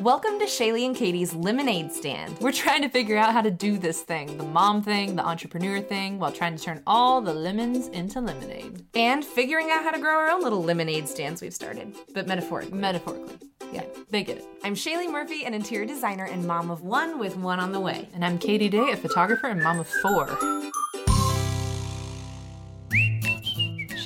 Welcome to Shaylee and Katie's Lemonade Stand. We're trying to figure out how to do this thing the mom thing, the entrepreneur thing, while trying to turn all the lemons into lemonade. And figuring out how to grow our own little lemonade stands we've started, but metaphorically. Metaphorically. Yeah, they get it. I'm Shaylee Murphy, an interior designer and mom of one with one on the way. And I'm Katie Day, a photographer and mom of four.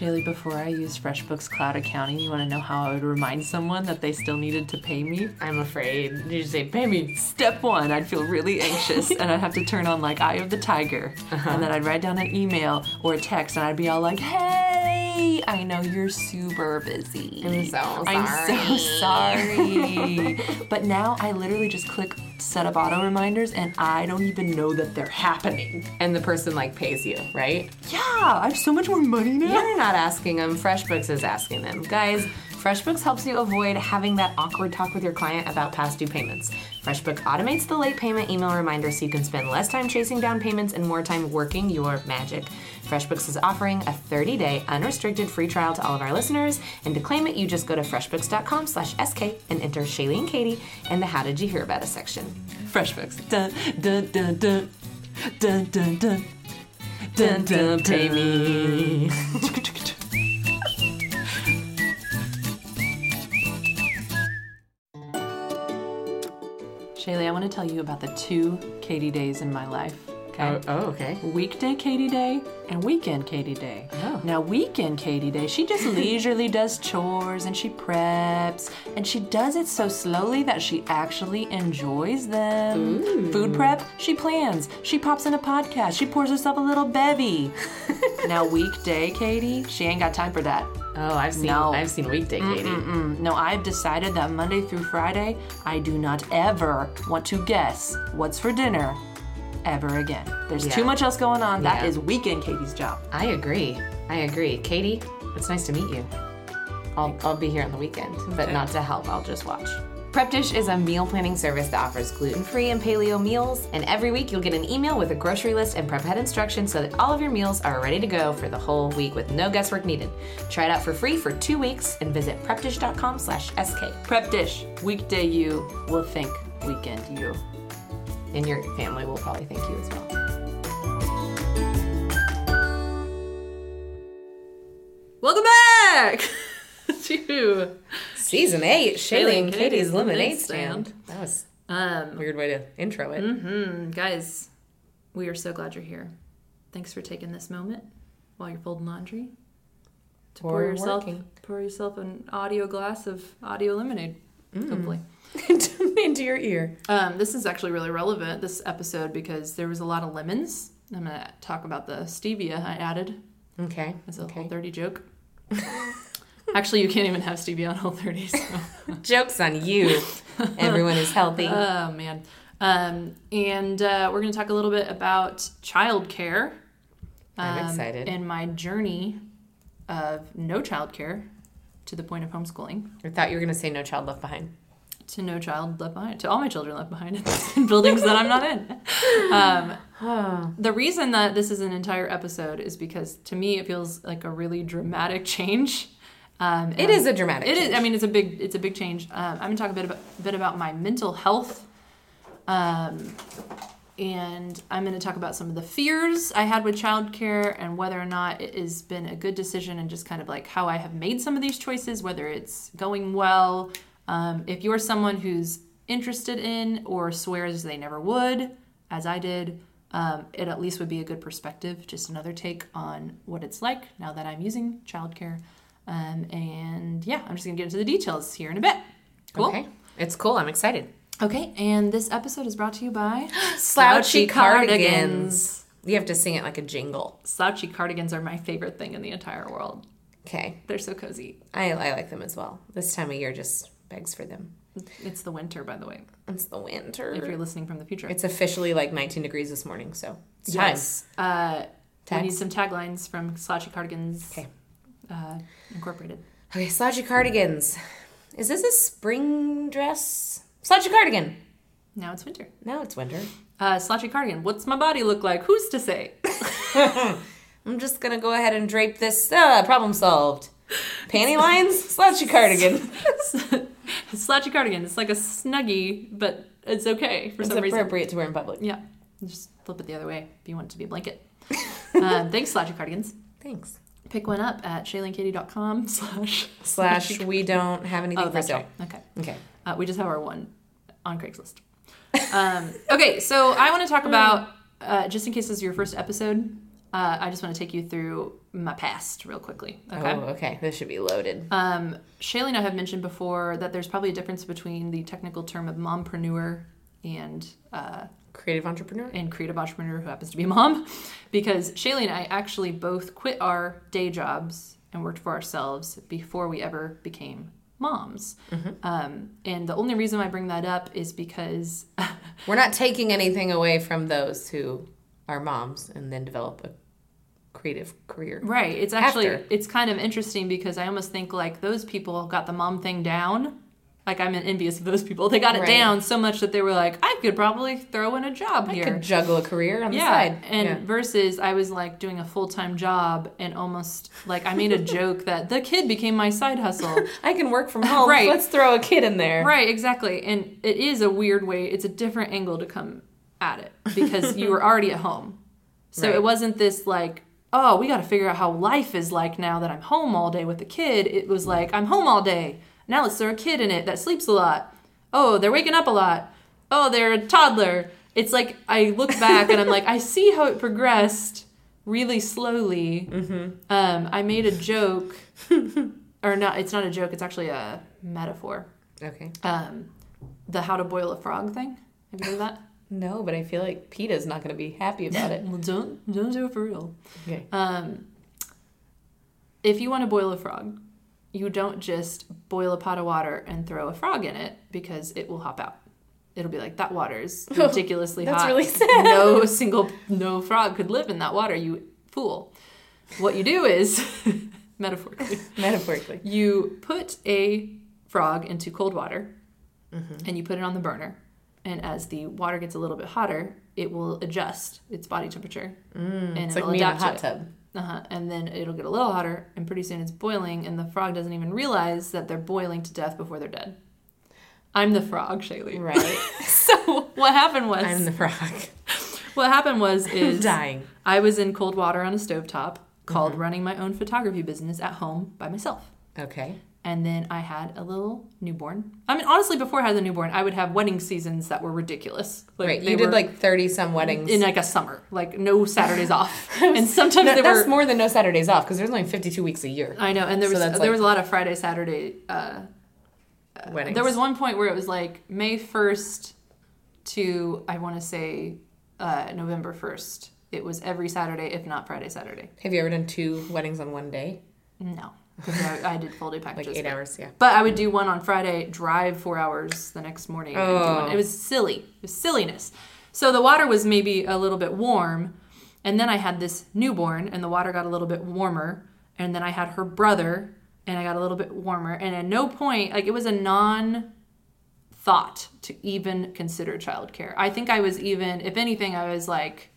Shaylee, before I used FreshBooks Cloud Accounting, you want to know how I would remind someone that they still needed to pay me? I'm afraid. You say, pay me. Step one, I'd feel really anxious and I'd have to turn on like Eye of the Tiger. And uh-huh. then I'd write down an email or a text and I'd be all like, hey, I know you're super busy. I'm so I'm so sorry. but now I literally just click set up auto reminders and I don't even know that they're happening. And the person like pays you, right? Yeah, I have so much more money now. You're not asking them, FreshBooks is asking them. Guys, FreshBooks helps you avoid having that awkward talk with your client about past due payments. FreshBooks automates the late payment email reminder so you can spend less time chasing down payments and more time working your magic. FreshBooks is offering a 30-day unrestricted free trial to all of our listeners, and to claim it, you just go to freshbooks.com slash SK and enter Shaylee and Katie in the How Did You Hear About Us section. FreshBooks. Dun dun dun dun. Dun dun dun. Dun dun pay me. Shaylee, I want to tell you about the two Katie days in my life. Okay. Oh, oh, okay. Weekday Katie Day and weekend Katie Day. Oh. Now, weekend Katie Day, she just leisurely does chores and she preps, and she does it so slowly that she actually enjoys them. Food prep, she plans. She pops in a podcast. She pours herself a little bevy. now, weekday Katie, she ain't got time for that. Oh, I've seen No. I've seen Weekday Katie. Mm, No, I've decided that Monday through Friday, I do not ever want to guess what's for dinner ever again. There's Yeah. too much else going on. That Yeah. is weekend Katie's job. I agree. I agree. Katie, it's nice to meet you. I'll, I'll be here on the weekend, but not to help. I'll just watch. Prep Dish is a meal planning service that offers gluten free and paleo meals. And every week you'll get an email with a grocery list and prep ahead instructions so that all of your meals are ready to go for the whole week with no guesswork needed. Try it out for free for two weeks and visit prepdish.com slash SK. Prep dish. Weekday you will think weekend you. And your family will probably thank you as well. Welcome back to Season 8, Shaylee and Katie's Lemonade Stand. That was um a weird way to intro it. guys, we are so glad you're here. Thanks for taking this moment while you're folding laundry to pour yourself working. pour yourself an audio glass of audio lemonade. Hopefully. Into your ear. Um, this is actually really relevant this episode because there was a lot of lemons. I'm gonna talk about the stevia I added Okay. as a okay. whole 30 joke. actually, you can't even have stevia on whole 30. So. Joke's on you. Everyone is healthy. Oh man. Um, and uh, we're going to talk a little bit about childcare. I'm um, excited. And my journey of no childcare to the point of homeschooling I thought you were going to say no child left behind. to no child left behind to all my children left behind in buildings that I'm not in. Um, the reason that this is an entire episode is because to me it feels like a really dramatic change. Um, It is a dramatic It is. I mean, it's a big. It's a big change. Um, I'm gonna talk a bit about, bit about my mental health, um, and I'm gonna talk about some of the fears I had with childcare and whether or not it has been a good decision and just kind of like how I have made some of these choices, whether it's going well. Um, if you're someone who's interested in or swears they never would, as I did, um, it at least would be a good perspective, just another take on what it's like now that I'm using childcare. Um, and yeah, I'm just gonna get into the details here in a bit. Cool. Okay. It's cool. I'm excited. Okay, and this episode is brought to you by Slouchy cardigans. You have to sing it like a jingle. Slouchy cardigans are my favorite thing in the entire world. Okay. They're so cozy. I, I like them as well. This time of year just begs for them. It's the winter, by the way, It's the winter. if you're listening from the future. It's officially like 19 degrees this morning, so it's yes. Uh, we need some taglines from Slouchy Cardigans Okay. Uh, Incorporated. Okay, slouchy cardigans. Is this a spring dress? Slouchy cardigan. Now it's winter. Now it's winter. Uh, slouchy cardigan. What's my body look like? Who's to say? I'm just gonna go ahead and drape this. Ah, problem solved. Panty lines, slouchy cardigan. slouchy cardigan. It's like a snuggie, but it's okay for It's some reason. It's appropriate to wear in public. Yeah, just flip it the other way if you want it to be a blanket. um, thanks, slouchy cardigans. Thanks. Pick one up at shayleeandkatie.com slash Slash, we don't have anything Oh, for sale. right. Okay. Okay. Uh, we just have our one on Craigslist. Um, okay, so I want to talk about, uh, just in case this is your first episode, uh, I just want to take you through my past real quickly. Okay. Oh, okay. This should be loaded. Um, Shaylee and I have mentioned before that there's probably a difference between the technical term of mompreneur and uh, Creative entrepreneur. and creative entrepreneur who happens to be a mom, because Shaylee and I actually both quit our day jobs and worked for ourselves before we ever became moms. Um, and the only reason I bring that up is because We're not taking anything away from those who are moms and then develop a creative career. Right. It's actually After. it's kind of interesting because I almost think like those people got the mom thing down. Like I'm envious of those people. They got it Right. down so much that they were like, I could probably throw in a job I here. could juggle a career on the side. yeah. side. And Yeah. versus I was like doing a full time job and almost like I made a joke that the kid became my side hustle. I can work from home. Right. Let's throw a kid in there. right, exactly. And it is a weird way, it's a different angle to come at it because you were already at home. So Right. it wasn't this like, oh, we got to figure out how life is like now that I'm home all day with the kid. It was like, I'm home all day. Now let's throw a kid in it that sleeps a lot. Oh, they're waking up a lot. Oh, they're a toddler. It's like I look back and I'm like, I see how it progressed really slowly. Um, I made a joke, or not, it's not a joke, it's actually a metaphor. Okay. Um, the how to boil a frog thing. Have you heard that? No, but I feel like PETA's not going to be happy about it. well, don't don't do it for real. Okay. Um, if you want to boil a frog, you don't just boil a pot of water and throw a frog in it because it will hop out. It'll be like that water is ridiculously That's hot. really sad. No single no frog could live in that water. You fool. What you do is metaphorically Metaphorically. you put a frog into cold water Mm-hmm. and you put it on the burner and as the water gets a little bit hotter it will adjust its body temperature and It's like it'll me in a adapt to hot it. Uh-huh. And then it'll get a little hotter, and pretty soon it's boiling, and the frog doesn't even realize that they're boiling to death before they're dead. I'm the frog, Shaylee. Right. So what happened was, I'm the frog. what happened was, is dying. I was in cold water on a stovetop, called Mm-hmm. running my own photography business at home by myself. Okay. And then I had a little newborn. I mean, honestly, before I had the newborn, I would have wedding seasons that were ridiculous. Like, right. they You did like 30 some weddings. in like a summer, like no Saturdays off, and sometimes they that's were more than no Saturdays off because there's only 52 weeks a year. I know, and there was that's there like- was a lot of Friday Saturday. Uh, Weddings. there was one point where it was like May first to I want to say uh, November first. It was every Saturday, if not Friday Saturday. Have you ever done two weddings on one day? No, because I, I did full day packages. Like eight hours, yeah. But I would do one on Friday, drive four hours the next morning. and do Oh. It was silly. It was silliness. So the water was maybe a little bit warm, and then I had this newborn, and the water got a little bit warmer, and then I had her brother, and I got a little bit warmer, and at no point, like it was a non thought to even consider childcare. I think I was even, if anything, I was like,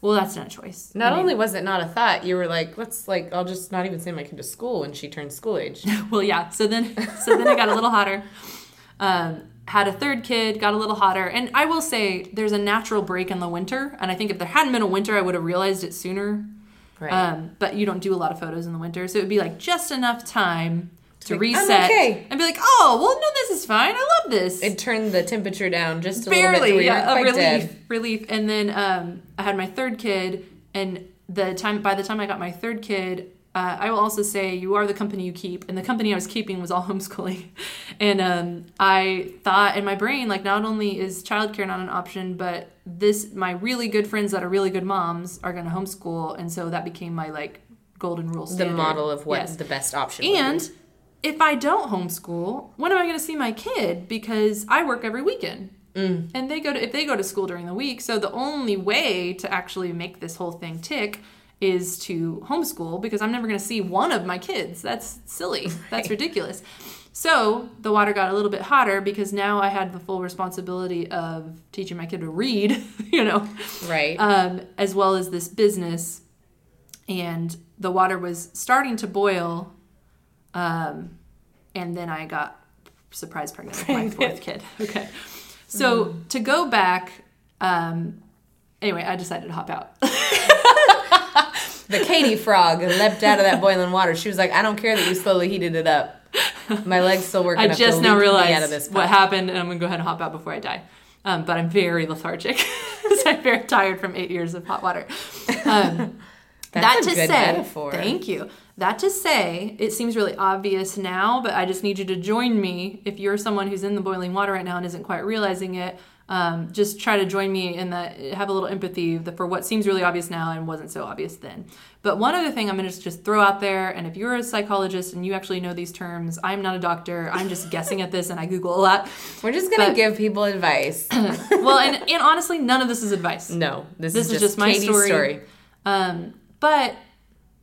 well, that's not a choice. Not I mean- only was it not a thought, you were like, let's like, I'll just not even send my kid to school when she turns school age. well yeah so then so then it got a little hotter um, had a third kid got a little hotter and i will say there's a natural break in the winter and i think if there hadn't been a winter i would have realized it sooner Right. um, but you don't do a lot of photos in the winter so it would be like just enough time to like, "I'm reset okay." and be like oh well no this is fine i love this it turned the temperature down just a little bit. barely so we yeah, a relief dead. relief and then um, i had my third kid and the time by the time i got my third kid uh, i will also say you are the company you keep and the company i was keeping was all homeschooling and um, i thought in my brain like not only is childcare not an option but this my really good friends that are really good moms are going to homeschool and so that became my like golden rule The model of what Yes. the best option. And if I don't homeschool, when am I going to see my kid? Because I work every weekend. Mm. And they go to if they go to school during the week. So the only way to actually make this whole thing tick is to homeschool because I'm never going to see one of my kids. That's silly. That's ridiculous. So the water got a little bit hotter because now I had the full responsibility of teaching my kid to read, you know, Right. um, as well as this business. And the water was starting to boil. Um, and then I got surprise pregnant with my fourth kid. Okay. So to go back, um, anyway, I decided to hop out. The Katie frog leapt out of that boiling water. She was like, I don't care that you slowly heated it up. My leg's still working. I just now realized out of this what happened, and I'm gonna go ahead and hop out before I die. Um, but I'm very lethargic. so I'm very tired from eight years of hot water. Um, That's that a to good say, metaphor. thank you. That to say, it seems really obvious now, but I just need you to join me if you're someone who's in the boiling water right now and isn't quite realizing it. Um, just try to join me in that. Have a little empathy for what seems really obvious now and wasn't so obvious then. But one other thing I'm going to just throw out there, and if you're a psychologist and you actually know these terms, I'm not a doctor. I'm just guessing at this, and I Google a lot. We're just gonna But- give people advice. Well, and, and honestly, none of this is advice. no, this, This is, is just, just my Katie's story. story. Um, but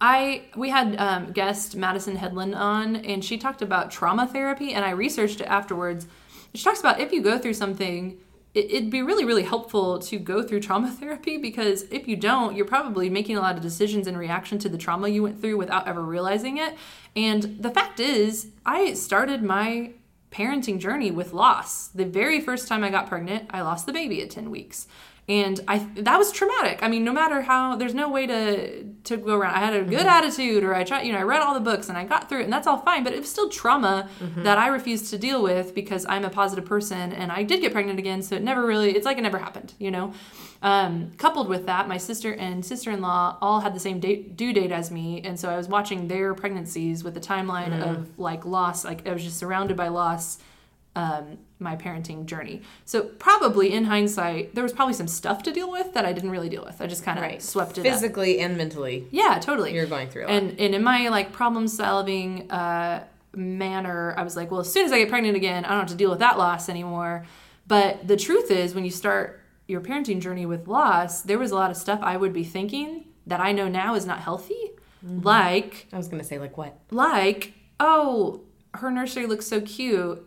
I we had um, guest Madison Headland on, and she talked about trauma therapy, and I researched it afterwards. She talks about if you go through something, it, it'd be really really helpful to go through trauma therapy because if you don't, you're probably making a lot of decisions in reaction to the trauma you went through without ever realizing it. And the fact is, I started my parenting journey with loss. The very first time I got pregnant, I lost the baby at 10 weeks. And I that was traumatic. I mean, no matter how there's no way to to go around. I had a good mm-hmm. attitude or I tried, you know, I read all the books and I got through it and that's all fine, but it was still trauma mm-hmm. that I refused to deal with because I'm a positive person and I did get pregnant again, so it never really it's like it never happened, you know. Um, coupled with that, my sister and sister-in-law all had the same date, due date as me, and so I was watching their pregnancies with the timeline mm. of like loss. Like I was just surrounded by loss um, my parenting journey. So probably in hindsight, there was probably some stuff to deal with that I didn't really deal with. I just kind of swept it up. Physically and mentally, Yeah, totally. you're going through a lot. and and in my like problem solving uh, manner, I was like, well, as soon as I get pregnant again, I don't have to deal with that loss anymore. But the truth is, when you start your parenting journey with loss, there was a lot of stuff I would be thinking that I know now is not healthy. Like I was gonna say like what? like, oh, her nursery looks so cute.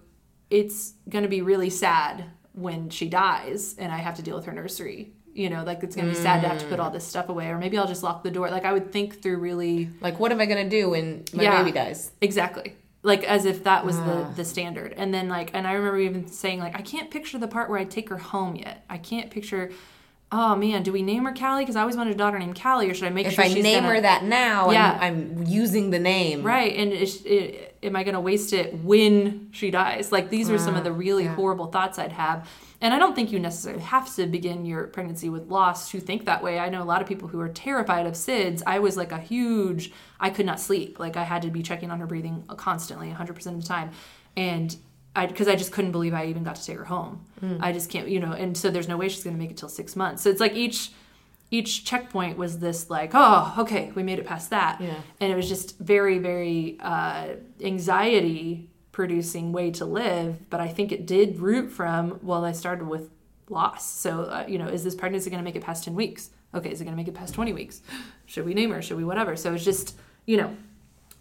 It's going to be really sad when she dies and I have to deal with her nursery. You know, like it's going to be sad to have to put all this stuff away, or maybe I'll just lock the door. Like I would think through really Like what am I gonna do when my Yeah. baby dies? exactly, like as if that was the ah. the standard. And then like, and I remember even saying like, I can't picture the part where I take her home yet. I can't picture. Oh man, do we name her Callie? Because I always wanted a daughter named Callie, or should I make If sure I she's name gonna- her that now, Yeah. I'm, I'm using the name. Right, and is, i am I going to waste it when she dies? Like these are some of the ah, really yeah. horrible thoughts I'd have, and I don't think you necessarily have to begin your pregnancy with loss to think that way. I know a lot of people who are terrified of SIDS. I was like a huge, I could not sleep. Like I had to be checking on her breathing constantly, 100 percent of the time, and. I, because I just couldn't believe I even got to take her home. I just can't, you know, and so there's no way she's going to make it till six months. So it's like each each checkpoint was this like, oh, okay, we made it past that. Yeah. And it was just very, very uh, anxiety producing way to live. But I think it did root from, well, I started with loss. So, uh, you know, is this pregnancy going to make it past 10 weeks? Okay, is it going to make it past 20 weeks? Should we name her? Should we whatever? So it's just, you know,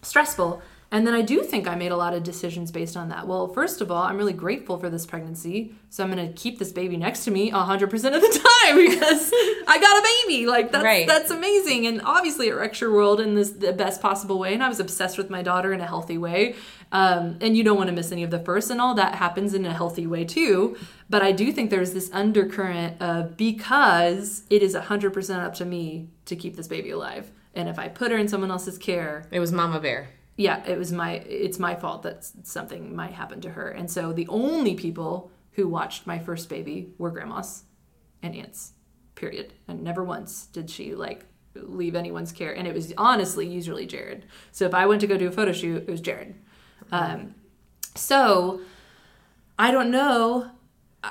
stressful. And then I do think I made a lot of decisions based on that. Well, first of all, I'm really grateful for this pregnancy. So I'm going to keep this baby next to me 100% of the time because I got a baby. Like that's Right. that's amazing. And obviously it wrecks your world in this the best possible way. And I was obsessed with my daughter in a healthy way. Um, and you don't want to miss any of the first and all that happens in a healthy way too. But I do think there's this undercurrent of because it is 100% up to me to keep this baby alive. And if I put her in someone else's care, It was Mama Bear. Yeah, it was my it's my fault that something might happen to her. And so the only people who watched my first baby were grandmas and aunts. Period. And never once did she like leave anyone's care. And it was honestly usually Jared. So if I went to go do a photo shoot, it was Jared. Um, so I don't know.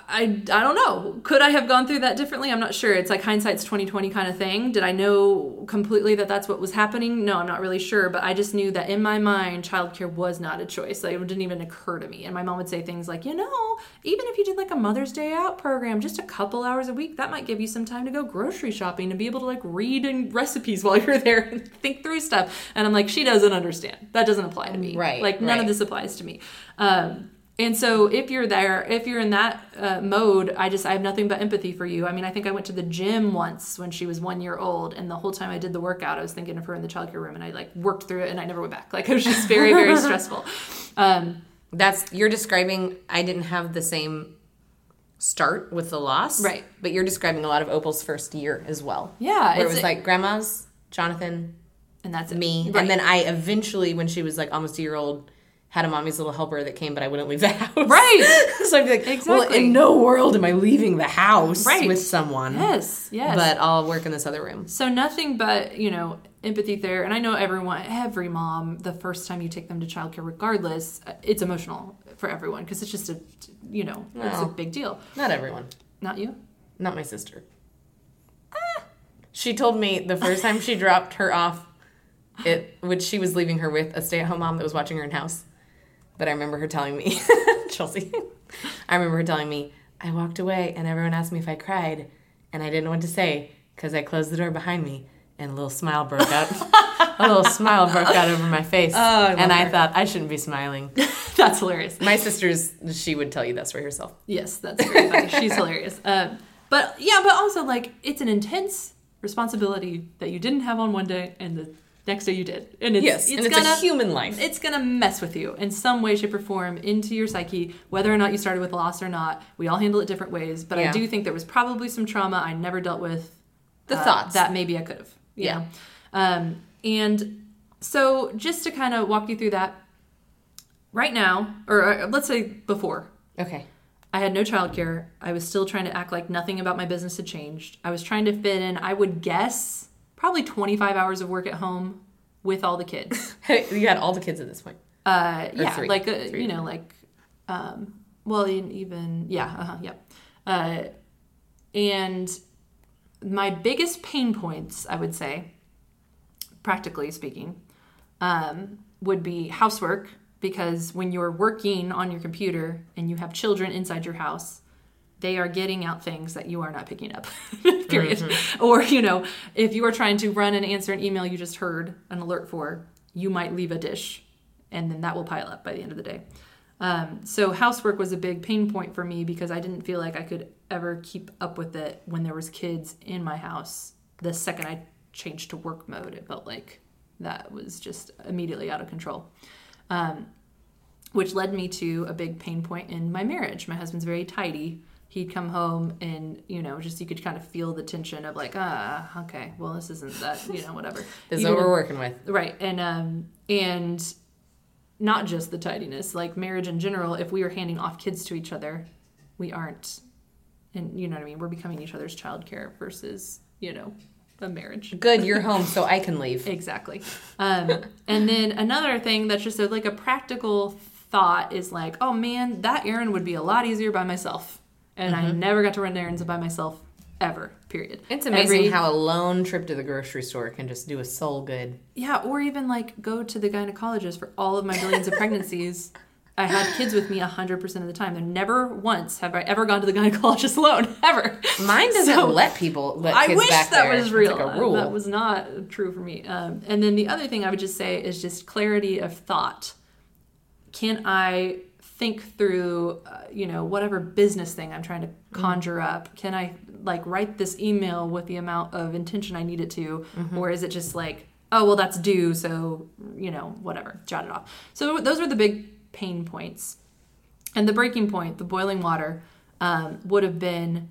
I, I don't know. Could I have gone through that differently? I'm not sure. It's like hindsight's 2020 kind of thing. Did I know completely that that's what was happening? No, I'm not really sure. But I just knew that in my mind, childcare was not a choice. Like, it didn't even occur to me. And my mom would say things like, you know, even if you did like a Mother's Day out program, just a couple hours a week, that might give you some time to go grocery shopping and be able to like read and recipes while you're there and think through stuff. And I'm like, she doesn't understand. That doesn't apply to me. Right, Like none of this applies to me. Um, and so if you're there, if you're in that uh, mode, I just I have nothing but empathy for you. I mean, I think I went to the gym once when she was one year old, and the whole time I did the workout, I was thinking of her in the childcare room, and I like worked through it, and I never went back. Like it was just very very stressful. Um, That's you're describing. I didn't have the same start with the loss, Right. But you're describing a lot of Opal's first year as well. Yeah, where it was like grandma's, Jonathan, and that's it. me, Right. and then I eventually, when she was like almost a year old, had a mommy's little helper that came, but I wouldn't leave the house. Right. so I'd be like, exactly. well, in no world am I leaving the house Right. with someone. yes, yes. But I'll work in this other room. So nothing but you know empathy there, and I know everyone, every mom, the first time you take them to childcare, regardless, uh, it's emotional for everyone because it's just a, you know, it's a big deal. Not everyone. Not you. Not my sister. She told me the first time she dropped her off, it which she was leaving her with a stay-at-home mom that was watching her in house. But I remember her telling me, Chelsea. I remember her telling me, I walked away and everyone asked me if I cried, and I didn't know what to say because I closed the door behind me, and a little smile broke out. a little smile broke out over my face, Oh, I and I her. thought I shouldn't be smiling. That's hilarious. My sister's, she would tell you that story herself. Yes, that's very funny. She's hilarious. Um, but yeah, but also like it's an intense responsibility that you didn't have on one day and the next day you did, and it's Yes, it's and it's gonna a human life. it's gonna mess with you in some way, shape, or form into your psyche, whether or not you started with loss or not. We all handle it different ways, but I do think there was probably some trauma I never dealt with. The uh, thoughts. that maybe I could have. Yeah. Yeah. Um, and so just to kind of walk you through that, right now, or uh, let's say before, Okay. I had no childcare. I was still trying to act like nothing about my business had changed. I was trying to fit in, I would guess, probably 25 hours of work at home with all the kids. you had all the kids at this point. Uh, yeah, three. like, uh, Three. you know, like, um, well, even, yeah, uh-huh, yeah. Uh, and my biggest pain points, I would say, practically speaking, um, would be housework because when you're working on your computer and you have children inside your house, they are getting out things that you are not picking up. Period. Or, you know, if you are trying to run and answer an email you just heard an alert for, you might leave a dish and then that will pile up by the end of the day. Um, so housework was a big pain point for me because I didn't feel like I could ever keep up with it when there was kids in my house. The second I changed to work mode, it felt like that was just immediately out of control. Um, which led me to a big pain point in my marriage. My husband's very tidy. He'd come home and, you know, just you could kind of feel the tension of like, ah, okay, well, this isn't that, you know, whatever. This is what we're working with. Right. And um and not just the tidiness, like marriage in general, if we are handing off kids to each other, we aren't and you know what I mean, we're becoming each other's childcare versus, you know, a marriage. Good, you're home, so I can leave. Exactly. Um, and then another thing that's just a, like a practical thought is like, oh man, that errand would be a lot easier by myself. And I never got to run errands by myself ever. Period. It's amazing Every- how a lone trip to the grocery store can just do a soul good. Yeah, or even like go to the gynecologist for all of my billions of pregnancies. I had kids with me 100% of the time. And never once have I ever gone to the gynecologist alone, ever. Mine doesn't So- let people let I wish that there. was real. like a rule. That was not true for me. Um, and then the other thing I would just say is just clarity of thought. Can I think through, uh, you know, whatever business thing I'm trying to conjure up? Can I like write this email with the amount of intention I need it to, or is it just like, oh well, that's due, so you know, whatever, jot it off. So those are the big pain points. And the breaking point, the boiling water, um, would have been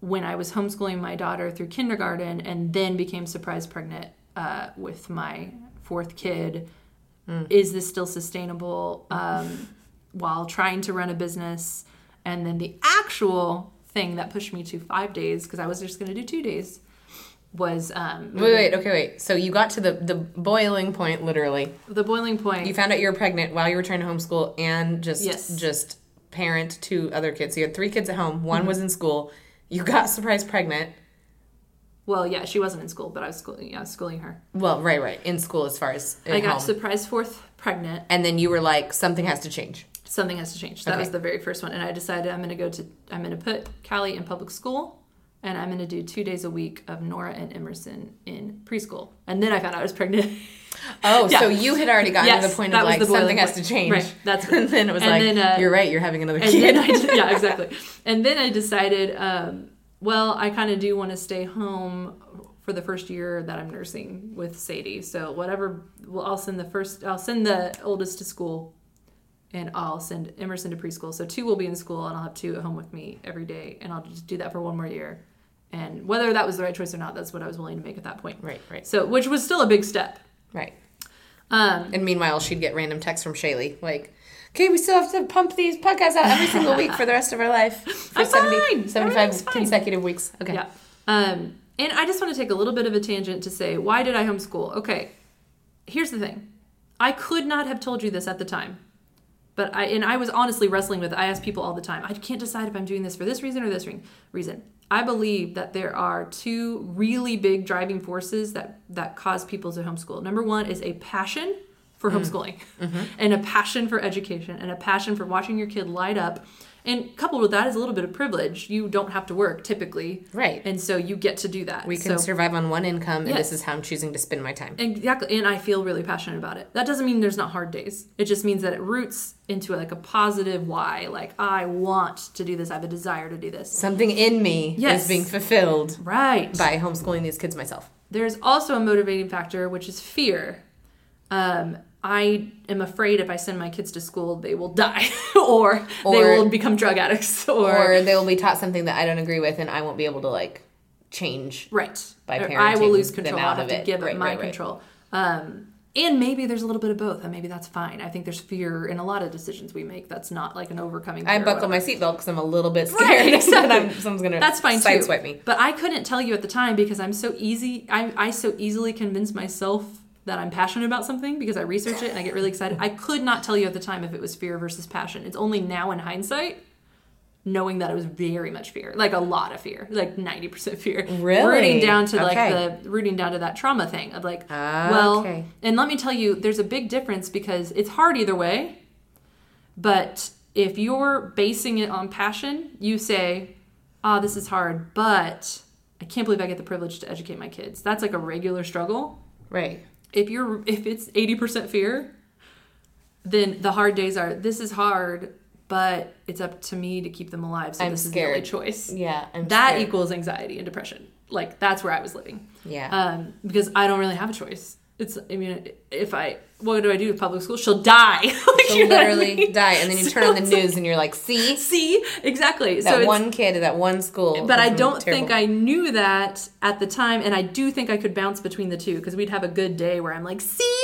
when I was homeschooling my daughter through kindergarten and then became surprise pregnant uh, with my fourth kid. Is this still sustainable um, while trying to run a business? And then the actual thing that pushed me to five days, because I was just going to do two days, was um, Wait, wait, okay, wait. So you got to the, the boiling point, literally. the boiling point. You found out you were pregnant while you were trying to homeschool and just Yes. just parent two other kids. So you had three kids at home. One Mm-hmm. was in school. You got surprised pregnant. well, yeah, she wasn't in school, but I was schooling, yeah, schooling her. Well, right, right. In school as far as at I got home. surprise fourth pregnant. and then you were like, something has to change. Something has to change. That Okay. was the very first one, and I decided I'm going to go to I'm going to put Callie in public school, and I'm going to do two days a week of Nora and Emerson in preschool. And then I found out I was pregnant. Oh, Yeah. so you had already gotten to the point of like something has point. to change. Right, that's and then it was and like, then, uh, you're right, you're having another kid. then I yeah exactly. And then I decided, um, well, I kind of do want to stay home for the first year that I'm nursing with Sadie. So whatever, well, I'll send the first, I'll send the oldest to school and I'll send Emerson to preschool. So two will be in school, and I'll have two at home with me every day, and I'll just do that for one more year. And whether that was the right choice or not, that's what I was willing to make at that point. Right, right. So, which was still a big step. Right. Um, And meanwhile, she'd get random texts from Shaylee like, "Okay, we still have to pump these podcasts out every single week for the rest of our life for I'm 70, fine. 75 Everything's fine. consecutive weeks." Okay. Yeah. Um, and I just want to take a little bit of a tangent to say, why did I homeschool? Okay, here's the thing. I could not have told you this at the time. But I and I was honestly wrestling with it. I ask people all the time. I can't decide if I'm doing this for this reason or this reason. I believe that there are two really big driving forces that that cause people to homeschool. Number one is a passion for mm. homeschooling, mm-hmm. and a passion for education, and a passion for watching your kid light up. And coupled with that is a little bit of privilege. You don't have to work typically, Right. And so you get to do that. We can so, survive on one income, and Yes. this is how I'm choosing to spend my time. Exactly, and I feel really passionate about it. That doesn't mean there's not hard days. It just means that it roots into like a positive why. Like I want to do this. I have a desire to do this. Something in me Yes. is being fulfilled Right. by homeschooling these kids myself. There's also a motivating factor, which is fear. Um, I am afraid if I send my kids to school, they will die, or, they will become drug addicts, or, Or they will be taught something that I don't agree with, and I won't be able to like change. right. by Or I will lose control. I'll have of to it. give up Right, my right, right. control. Um, and maybe there's a little bit of both, and maybe that's fine. I think there's fear in a lot of decisions we make. That's not like an overcoming. I fear or buckle my seatbelt because I'm a little bit scared Right, that. I'm, someone's gonna That's fine too. me. But I couldn't tell you at the time because I'm so easy. I, I so easily convince myself that I'm passionate about something because I research it and I get really excited. I could not tell you at the time if it was fear versus passion. It's only now in hindsight, knowing that it was very much fear, like a lot of fear, like ninety percent fear. Really? Rooting down to like Okay. the rooting down to that trauma thing of like, Ah, well, okay. and let me tell you, there's a big difference because it's hard either way. But if you're basing it on passion, you say, ah, this is hard, but I can't believe I get the privilege to educate my kids. That's like a regular struggle. Right. If you're if it's 80% fear, then the hard days are this is hard, but it's up to me to keep them alive. So I'm this is the only choice. Yeah. I'm That scared. equals anxiety and depression. Like that's where I was living. Yeah. Um, because I don't really have a choice. It's I mean, if I what do I do with public school? She'll die. Like, She'll you know what I literally mean? die, and then you So turn on the it's like- news, and you're like, "See, See exactly. that so one kid at that one school." but I don't terrible. think I knew that at the time, and I do think I could bounce between the two because we'd have a good day where I'm like, see,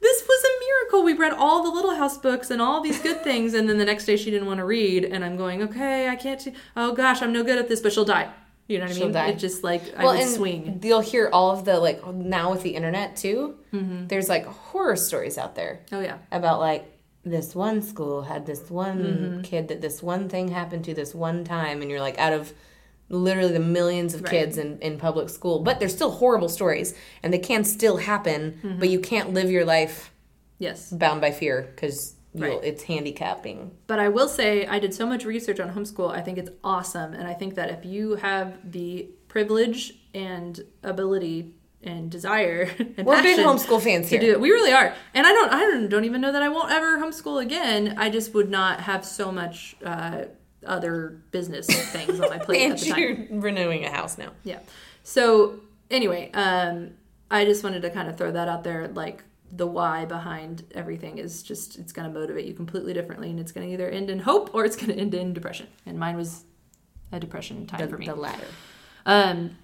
this was a miracle. We read all the Little House books and all these good things, and then the next day she didn't want to read, and I'm going, okay, I can't. T- oh gosh, I'm no good at this, but she'll die. You know what I mean? It just like I well, would and swing. you'll hear all of the like now with the internet too. Mm-hmm. There's like horror stories out there Oh yeah. about like this one school had this one Mm-hmm. kid that this one thing happened to this one time, and you're like out of literally the millions of Right. kids in, in public school, but they're still horrible stories, and they can still happen, Mm-hmm. but you can't live your life Yes. bound by fear because Right. it's handicapping. But I will say, I did so much research on homeschool. I think it's awesome. And I think that if you have the privilege and ability and desire and We're big homeschool fans to here. do it, we really are. And I don't, I don't, don't even know that I won't ever homeschool again. I just would not have so much uh, other business things on my plate at And the time. you're renewing a house now. Yeah. So anyway, um, I just wanted to kind of throw that out there. Like the why behind everything is just it's going to motivate you completely differently, and it's going to either end in hope or it's going to end in depression. And mine was a depression time The, for me. the latter. Um,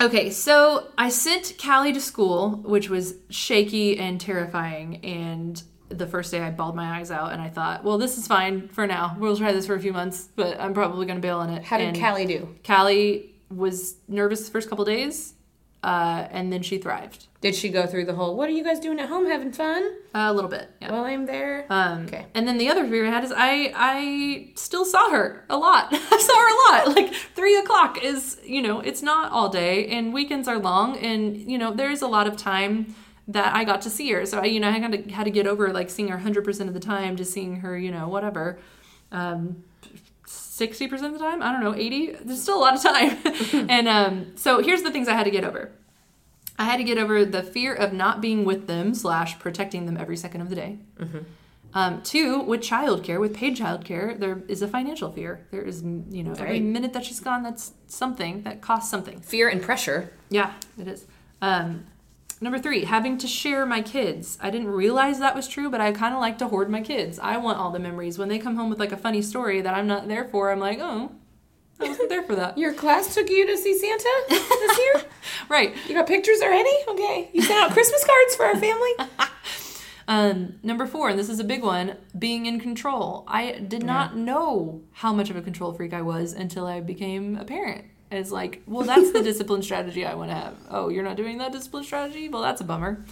okay, so I sent Callie to school, which was shaky and terrifying. And the first day I bawled my eyes out, and I thought, well, this is fine for now. We'll try this for a few months, but I'm probably going to bail on it. How did and Callie do? Callie was nervous the first couple days, uh, and then she thrived Did she go through the whole, what are you guys doing at home? Having fun? a little bit. Yeah. While I'm there? Um, okay. And then the other fear I had is I I still saw her a lot. I saw her a lot. Like three o'clock is you know it's not all day, and weekends are long, and you know there is a lot of time that I got to see her. So I you know I kind of had to get over like seeing her hundred percent of the time to seeing her you know whatever. Um, 60% of the time i don't know 80 there's still a lot of time and um, so here's the things i had to get over i had to get over the fear of not being with them slash protecting them every second of the day um, two, with childcare, with paid childcare, there is a financial fear. There is, you know, every minute that she's gone, that's something that costs something. Fear and pressure. Yeah, it is. Um, Number three, having to share my kids. I didn't realize that was true, but I kind of like to hoard my kids. I want all the memories. When they come home with like a funny story that I'm not there for, I'm like, oh, I wasn't there for that. Your class took you to see Santa this year? right. You got pictures already? Okay. You sent out Christmas cards for our family? Um, number four, and this is a big one, being in control. I did not know how much of a control freak I was until I became a parent. It's like, well, that's the discipline strategy I want to have. Oh, you're not doing that discipline strategy? Well, that's a bummer.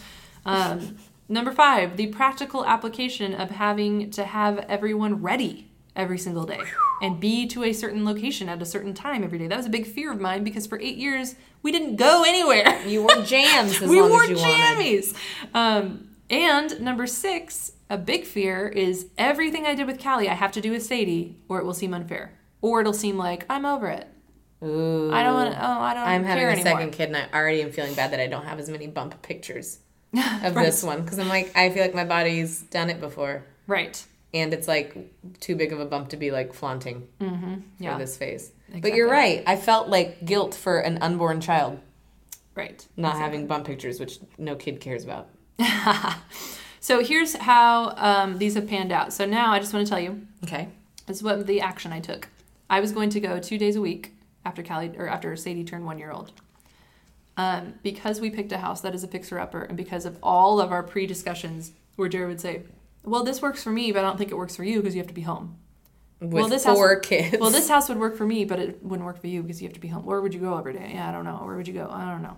Um, number five, the practical application of having to have everyone ready every single day and be to a certain location at a certain time every day. That was a big fear of mine because for eight years we didn't go anywhere. You wore jams as we long wore as you jammies. Um, and number six, a big fear is everything I did with Callie, I have to do with Sadie, or it will seem unfair, or it'll seem like I'm over it. Ooh. I don't want. Oh, I don't I'm having a anymore. second kid, and I already am feeling bad that I don't have as many bump pictures of this one because I'm like, I feel like my body's done it before, Right. and it's like too big of a bump to be like flaunting Yeah. for this phase. But you're right. I felt like guilt for an unborn child Right. not having bump pictures, which no kid cares about. So here's how um, these have panned out. So now I just want to tell you Okay. this is what the action I took. I was going to go two days a week after Callie or after Sadie turned one year old. Um, because we picked a house that is a fixer upper, and because of all of our pre discussions where Jared would say, "Well, this works for me, but I don't think it works for you because you have to be home." With Well, this four house- kids. Well, this house would work for me, but it wouldn't work for you because you have to be home. Where would you go every day? Yeah, I don't know. Where would you go? I don't know.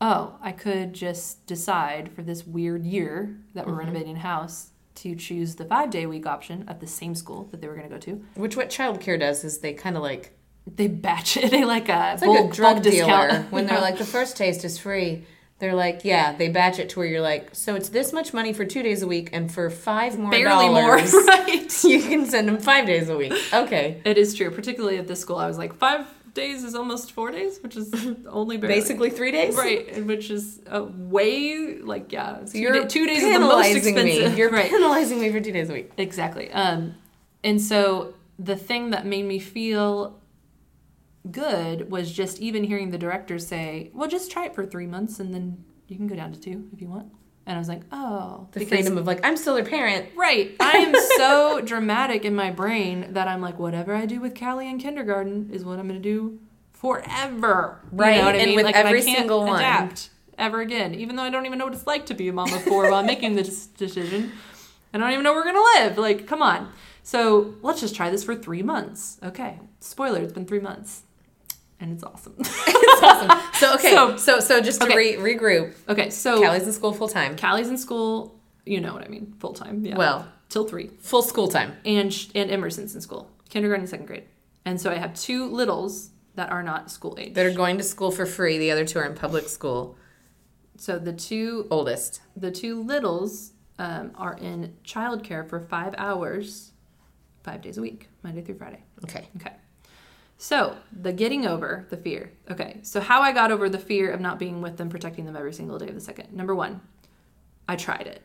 Oh, I could just decide for this weird year that we're renovating a house to choose the five day week option at the same school that they were going to go to. Which what childcare does is they kind of like They batch it. They like a it's like a drug dealer discount. when they're like the first taste is free. They're like, yeah, they batch it to where you're like, so it's this much money for two days a week, and for five more barely more, right? you can send them five days a week. Okay, It is true, particularly at this school. I was like, five days is almost four days, which is only barely. basically three days. Right, which is uh, way like yeah. So two you're da- two days is the most expensive. me. You're right, penalizing me for two days a week. exactly. Um, and so the thing that made me feel good was just even hearing the director say, "Well, just try it for three months, and then you can go down to two if you want." And I was like, "Oh, The because- freedom of like, I'm still their parent. Right. I am so dramatic in my brain that I'm like, whatever I do with Callie in kindergarten is what I'm going to do forever. You Right, know what I and mean? with like, and every single one. adapt ever again, even though I don't even know what it's like to be a mom of four while I'm making this decision. I don't even know where we're going to live. Like, come on. So let's just try this for three months. Okay. Spoiler, it's been three months. And it's awesome. It's awesome. So okay, So- so so, just to okay. re- regroup, okay. So Callie's in school full time. Callie's in school. You know what I mean. Full time. Yeah. Well. till three. Full school time. and sh- and Emerson's in school, kindergarten, and second grade, and so I have two littles that are not school age. That are going to school for free. The other two are in public school. so the two Oldest. the two littles um, are in childcare for five hours, five days a week, Monday through Friday. Okay. Okay. So the getting over the fear. Okay. So how I got over the fear of not being with them, protecting them every single day of the second. Number one, I tried it,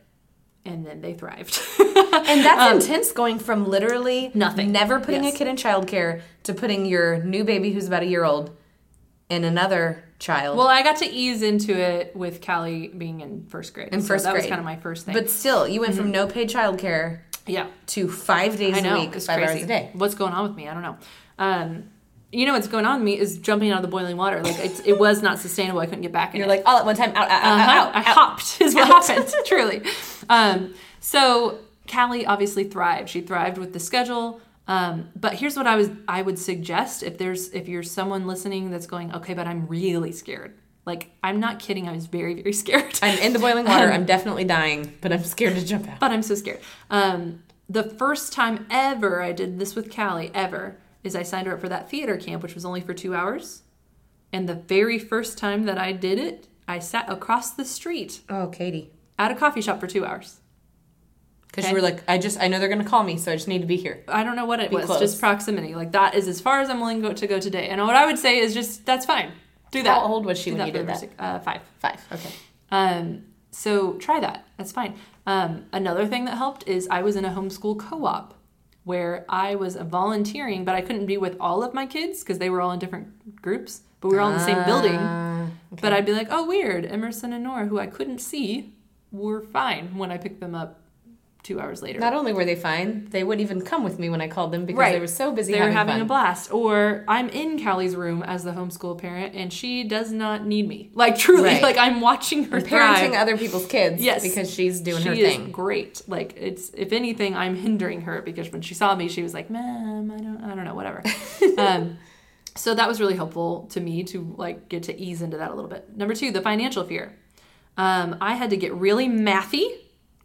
and then they thrived. And that's intense going from literally Um, Nothing. never putting Yes. a kid in childcare to putting your new baby who's about a year old in another child. well, I got to ease into it with Callie being in first grade. In So first that was kind of my first thing. but still, you went from no paid childcare yeah, to five days know a week, five crazy. hours a day. What's going on with me? I don't know. Um, you know what's going on with me is jumping out of the boiling water. Like it's, it was not sustainable. I couldn't get back in. You're it. like all at one time, out, out, out, Uh-huh. out, I out. hopped is what happened, truly. Um, so Callie obviously thrived. She thrived with the schedule. Um, but here's what I was I would suggest if there's if you're someone listening that's going, okay, but I'm really scared. Like I'm not kidding, I was very, very scared. I'm in the boiling water. I'm definitely dying, but I'm scared to jump out. but I'm so scared. Um, the first time ever I did this with Callie, ever, is I signed her up for that theater camp, which was only for two hours. And the very first time that I did it, I sat across the street Oh, Katie. at a coffee shop for two hours. Because Okay. you were like, I just, I know they're going to call me, so I just need to be here. I don't know what it Be was, close. just proximity. Like that is as far as I'm willing to go, today. And what I would say is just that's fine. Do that. How old was she Do when you did that? Uh, five. Five. Okay. Um, so try that. That's fine. Um, another thing that helped is I was in a homeschool co-op where I was volunteering, but I couldn't be with all of my kids because they were all in different groups. But we were all in the same building. Ah, But I'd be like, oh, weird. Emerson and Nora, who I couldn't see, were fine when I picked them up two hours later. Not only were they fine, they wouldn't even come with me when I called them because Right. they were so busy they were having, fun. a blast. Or I'm in Callie's room as the homeschool parent, and she does not need me. Like truly, Right. like I'm watching her parenting thrive. other people's kids Yes. because she's doing she her thing. great. Like it's if anything, I'm hindering her because when she saw me, she was like, "Mom, I don't, I don't know, whatever." um, so that was really helpful to me to like get to ease into that a little bit. Number two, the financial fear. Um, I had to get really mathy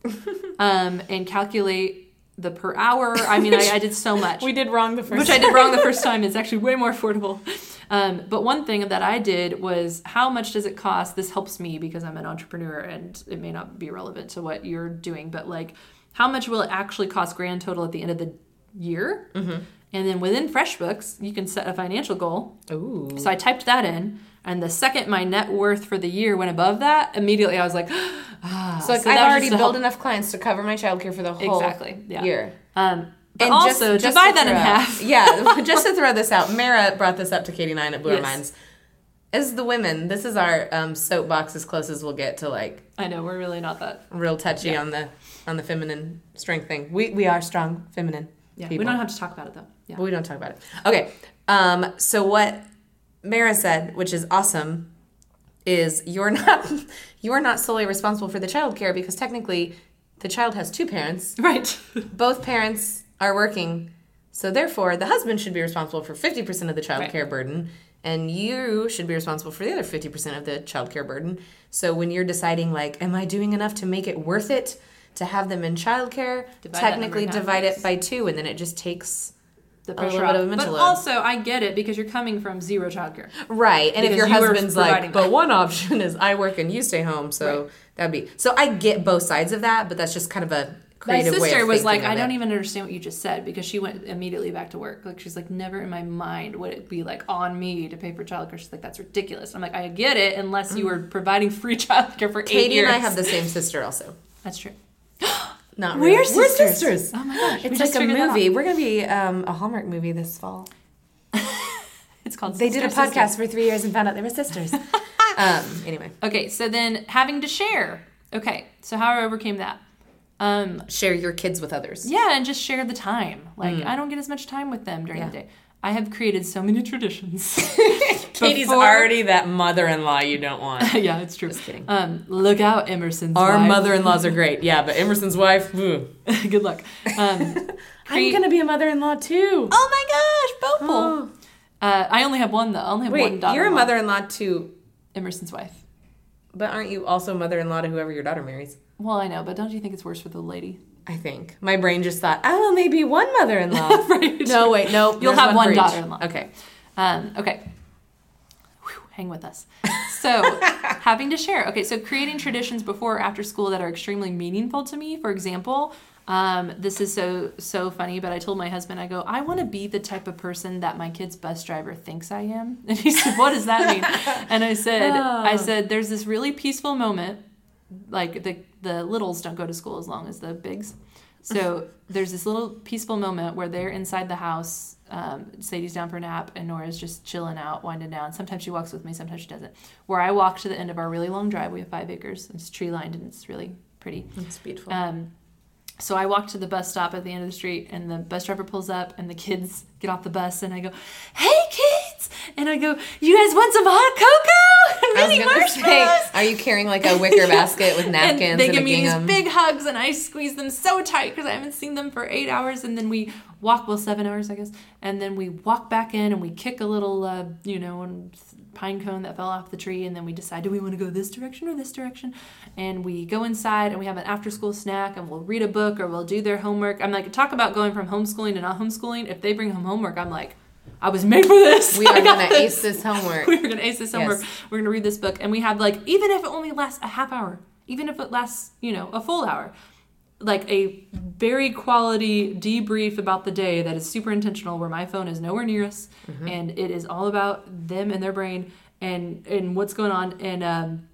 um, and calculate the per hour. I mean, I, I did so much We did wrong the first which I did wrong the first time. It's actually way more affordable. Um, but one thing that I did was how much does it cost? This helps me because I'm an entrepreneur and it may not be relevant to what you're doing, but like how much will it actually cost grand total at the end of the year? Mm-hmm. And then within FreshBooks, you can set a financial goal. Ooh. So I typed that in. And the second my net worth for the year went above that, immediately I was like, ah. So, like, that I've already built enough clients to cover my childcare for the whole Exactly, yeah. year. Um, but And also, just, just divide that in half. yeah, just to throw this out, Mara brought this up to Katie and I, and it blew our Yes. minds. As the women, this is our um, soapbox as close as we'll get to like I know, we're really not that. real touchy Yeah. on the on the feminine strength thing. We we are strong feminine. Yeah, people. we don't have to talk about it though. Yeah. But we don't talk about it. Okay. Um, so what Mara said, which is awesome, is you're not you're not solely responsible for the child care because technically the child has two parents. Right. Both parents are working. So therefore the husband should be responsible for 50% of the child Right. care burden and you should be responsible for the other 50% of the child care burden. So when you're deciding like am I doing enough to make it worth it to have them in Divide that number technically divide it by 2 and then it just takes the pressure off. of a mental but load. also, I get it because you're coming from zero childcare. Right. And if your you husband's like, but that." one option is I work and you stay home, so that'd be. So I get both sides of that, but that's just kind of a My creative way sister was like, I don't even understand what you just said because she went immediately back to work. Like she's like, never in my mind would it be like on me to pay for childcare. She's like, that's ridiculous. I'm like, I get it unless you were providing free childcare for eight Mm. Katie years. and I have the same sister also. That's true. Not We're really. We're sisters. sisters. Oh my gosh, It's just like a movie. We're gonna be um, a Hallmark movie this fall. It's called. They did a podcast Sister. for three years and found out they were sisters. um, anyway, Okay, so then having to share. Okay, so how I overcame that. Um, share your kids with others. Yeah, and just share the time. Like I don't get as much time with them during Mm. Yeah. the day. I have created so many traditions. Katie's Before- already that mother-in-law you don't want. yeah, it's true. Just kidding. Um, look out, Emerson's Our wife. mother-in-laws are great, yeah, but Emerson's wife. ugh. Good luck. Um, I'm gonna be a mother-in-law too. Oh my gosh, Opal. Oh. Uh, I only have one though. I only have one Wait, daughter. you're a mother-in-law too, Emerson's wife. but aren't you also mother-in-law to whoever your daughter marries? Well, I know, but don't you think it's worse for the lady? I think my brain just thought I'll only be one mother-in-law. Right. No, wait, no. You'll have one each. daughter-in-law. Okay. Um, okay. Whew, hang with us. So, having to share. Okay, so creating traditions before or after school that are extremely meaningful to me. For example, um, this is so so funny, but I told my husband, I go, I want to be the type of person that my kid's bus driver thinks I am. And he said, What does that mean? and I said, I said, there's this really peaceful moment. Like the the littles don't go to school as long as the bigs. So there's this little peaceful moment where they're inside the house. Um, Sadie's down for a nap, and Nora's just chilling out, winding down. Sometimes she walks with me, sometimes she doesn't. Where I walk to the end of our really long drive. We have five acres. It's tree lined, and it's really pretty. That's beautiful. Um, so I walk to the bus stop at the end of the street, and the bus driver pulls up, and the kids get off the bus, and I go, "Hey, kids!" And I go, "You guys want some hot cocoa I was gonna say, are you carrying like a wicker basket with napkins and they and, give me gingham? these big hugs and I squeeze them so tight because I haven't seen them for eight hours and then we walk well seven hours I guess and then we walk back in and we kick a little uh, you know pine cone that fell off the tree and then we decide do we want to go this direction or this direction? And we go inside and we have an after school snack and we'll read a book or we'll do their homework. I'm like talk about going from homeschooling to not homeschooling. If they bring home homework I'm like I was made for this we are gonna this." ace this homework. we were gonna ace this homework. Yes. We're gonna read this book, and we have like even if it only lasts a half hour, even if it lasts you know a full hour, like a very quality debrief about the day that is super intentional, where my phone is nowhere near us, Mm-hmm. and it is all about them and their brain and and what's going on, and um,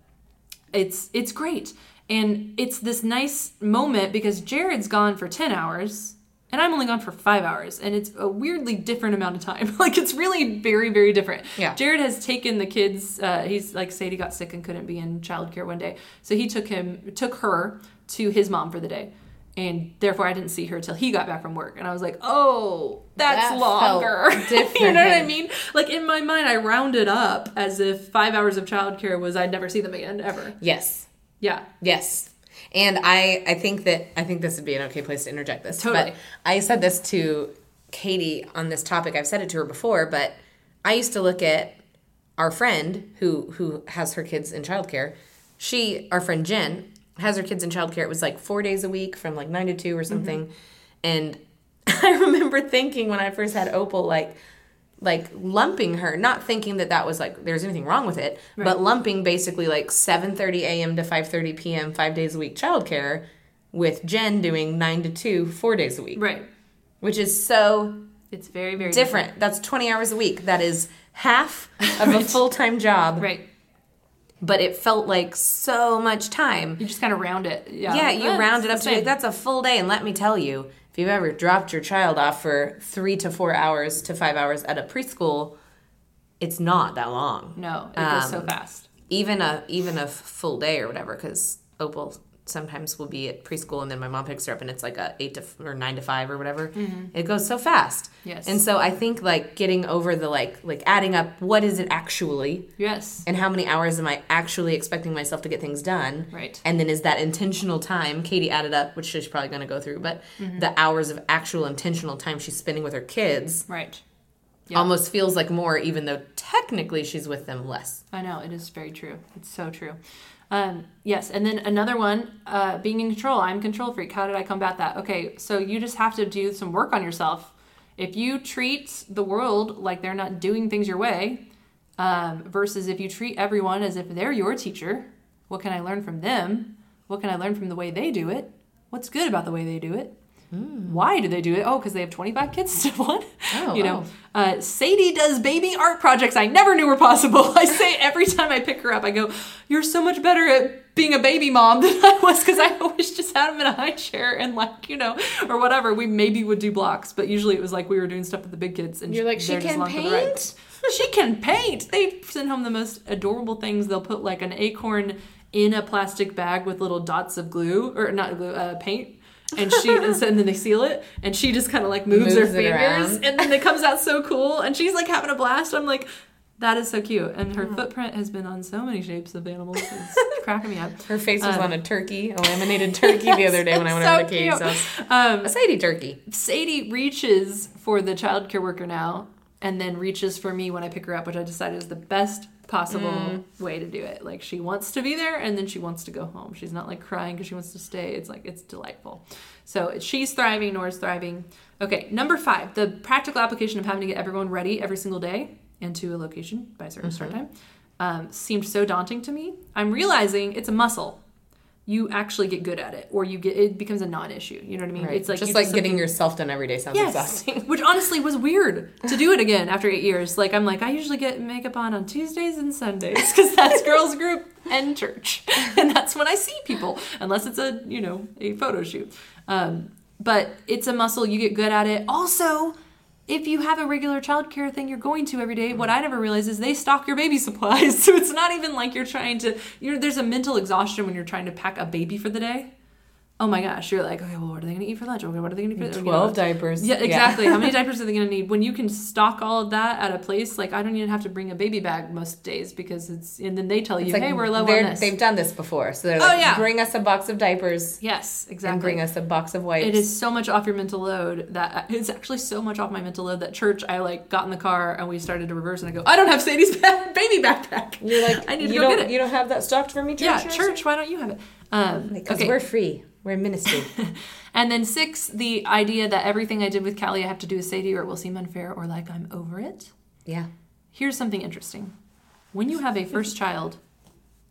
it's it's great, and it's this nice moment because Jared's gone for ten hours. And I'm only gone for five hours, and it's a weirdly different amount of time. like it's really very, very different. Yeah. Jared has taken the kids. Uh, he's like Sadie got sick and couldn't be in childcare one day, so he took him, took her to his mom for the day, and therefore I didn't see her till he got back from work, and I was like, oh, that's That longer. you know what I mean? Like in my mind, I rounded up as if five hours of childcare was I'd never see them again ever. Yes. Yeah. Yes. And I, I think that I think this would be an okay place to interject this. Totally. But I said this to Katie on this topic. I've said it to her before, but I used to look at our friend who who has her kids in childcare. She, our friend Jen, has her kids in childcare. It was like four days a week from like nine to two or something. Mm-hmm. And I remember thinking when I first had Opal, like like lumping her not thinking that that was like there's anything wrong with it but lumping basically like 7:30 a.m. to 5:30 p.m. 5 days a week childcare with Jen doing 9 to 2 4 days a week Right. which is so It's very, very different that's 20 hours a week that is half of a full-time job Right. but it felt like so much time You just kind of round it. Yeah. yeah, you round it up to like that's a full day. And let me tell you, you've ever dropped your child off for three to four hours to five hours at a preschool, it's not that long. No, it goes so Um, fast. Even a even a full day or whatever, because Opal sometimes will be at preschool and then my mom picks her up and it's like a eight to f- or nine to five or whatever. It goes so fast. Mm-hmm. Yes. And so I think like getting over the like like adding up what is it actually Yes. and how many hours am I actually expecting myself to get things done? Right. And then is that intentional time? Katie added up, which she's probably going to go through, but Mm-hmm. the hours of actual intentional time she's spending with her kids Right. Yeah. almost feels like more, even though technically she's with them less. I know it is very true. It's so true. Um, yes, and then another one, uh, being in control. I'm control freak. How did I combat that? Okay, so you just have to do some work on yourself. If you treat the world like they're not doing things your way, um, versus if you treat everyone as if they're your teacher, what can I learn from them? What can I learn from the way they do it? What's good about the way they do it? Why do they do it? Oh, because they have 25 kids to one. Oh, you know, uh, Sadie does baby art projects I never knew were possible. I say every time I pick her up, I go, You're so much better at being a baby mom than I was because I always just had him in a high chair and, like, you know, or whatever. We maybe would do blocks, but usually it was like we were doing stuff with the big kids. And You're like, "She can paint? she can paint. They send home the most adorable things. They'll put like an acorn in a plastic bag with little dots of glue or not glue, uh, paint. And she and so- and then they seal it, and she just kind of like moves, her Moves it fingers, and then it comes out so cool. And she's like having a blast. I'm like, that is so cute. And her footprint has been on so many shapes of animals. It's cracking me up. Her face was Um, on a turkey, a laminated turkey the other day when I went so over to Katie's cute. house. Um, A Sadie turkey. Sadie reaches for the childcare worker now and then reaches for me when I pick her up, which I decided is the best possible Mm. way to do it. Like she wants to be there and then she wants to go home. She's not like crying because she wants to stay. It's like it's delightful. So she's thriving, Nora's thriving. Okay, number five, the practical application of having to get everyone ready every single day into a location by a certain start Mm-hmm. time um, seemed so daunting to me. I'm realizing it's a muscle. You actually get good at it, or you get it becomes a non-issue. You know what I mean? Right. It's like just like getting something- yourself done every day sounds Yes, exhausting. which honestly was weird to do it again after eight years. Like I'm like I usually get makeup on on Tuesdays and Sundays because that's girls group and church, and that's when I see people, unless it's a you know a photo shoot. Um, but it's a muscle you get good at it. Also, if you have a regular childcare thing you're going to every day, what I never realized is they stock your baby supplies. So it's not even like you're trying to. you know, there's a mental exhaustion when you're trying to pack a baby for the day. Oh my gosh, you're like, okay, well, what are they gonna eat for lunch? Okay, what are they gonna eat for you know, Twelve diapers. yeah, exactly. How many diapers are they going to need? When you can stock all of that at a place, like I don't even have to bring a baby bag most days because it's, and then they tell you, like hey, we're low on this. They've done this before, so they're Oh, like, yeah. bring us a box of diapers yes, and exactly. bring us a box of wipes. it is so much off your mental load that it's actually so much off my mental load that church I like got in the car and we started to reverse and I go I don't have Sadie's baby backpack. You're like, I need to you go don't, get it. You don't have that stocked for me, church? yeah, church. Why don't you have it? Um, Because okay. we're free. We're ministry. And then six, the idea that everything I did with Callie I have to do with Sadie or it will seem unfair or like I'm over it. yeah. Here's something interesting. When you have a first child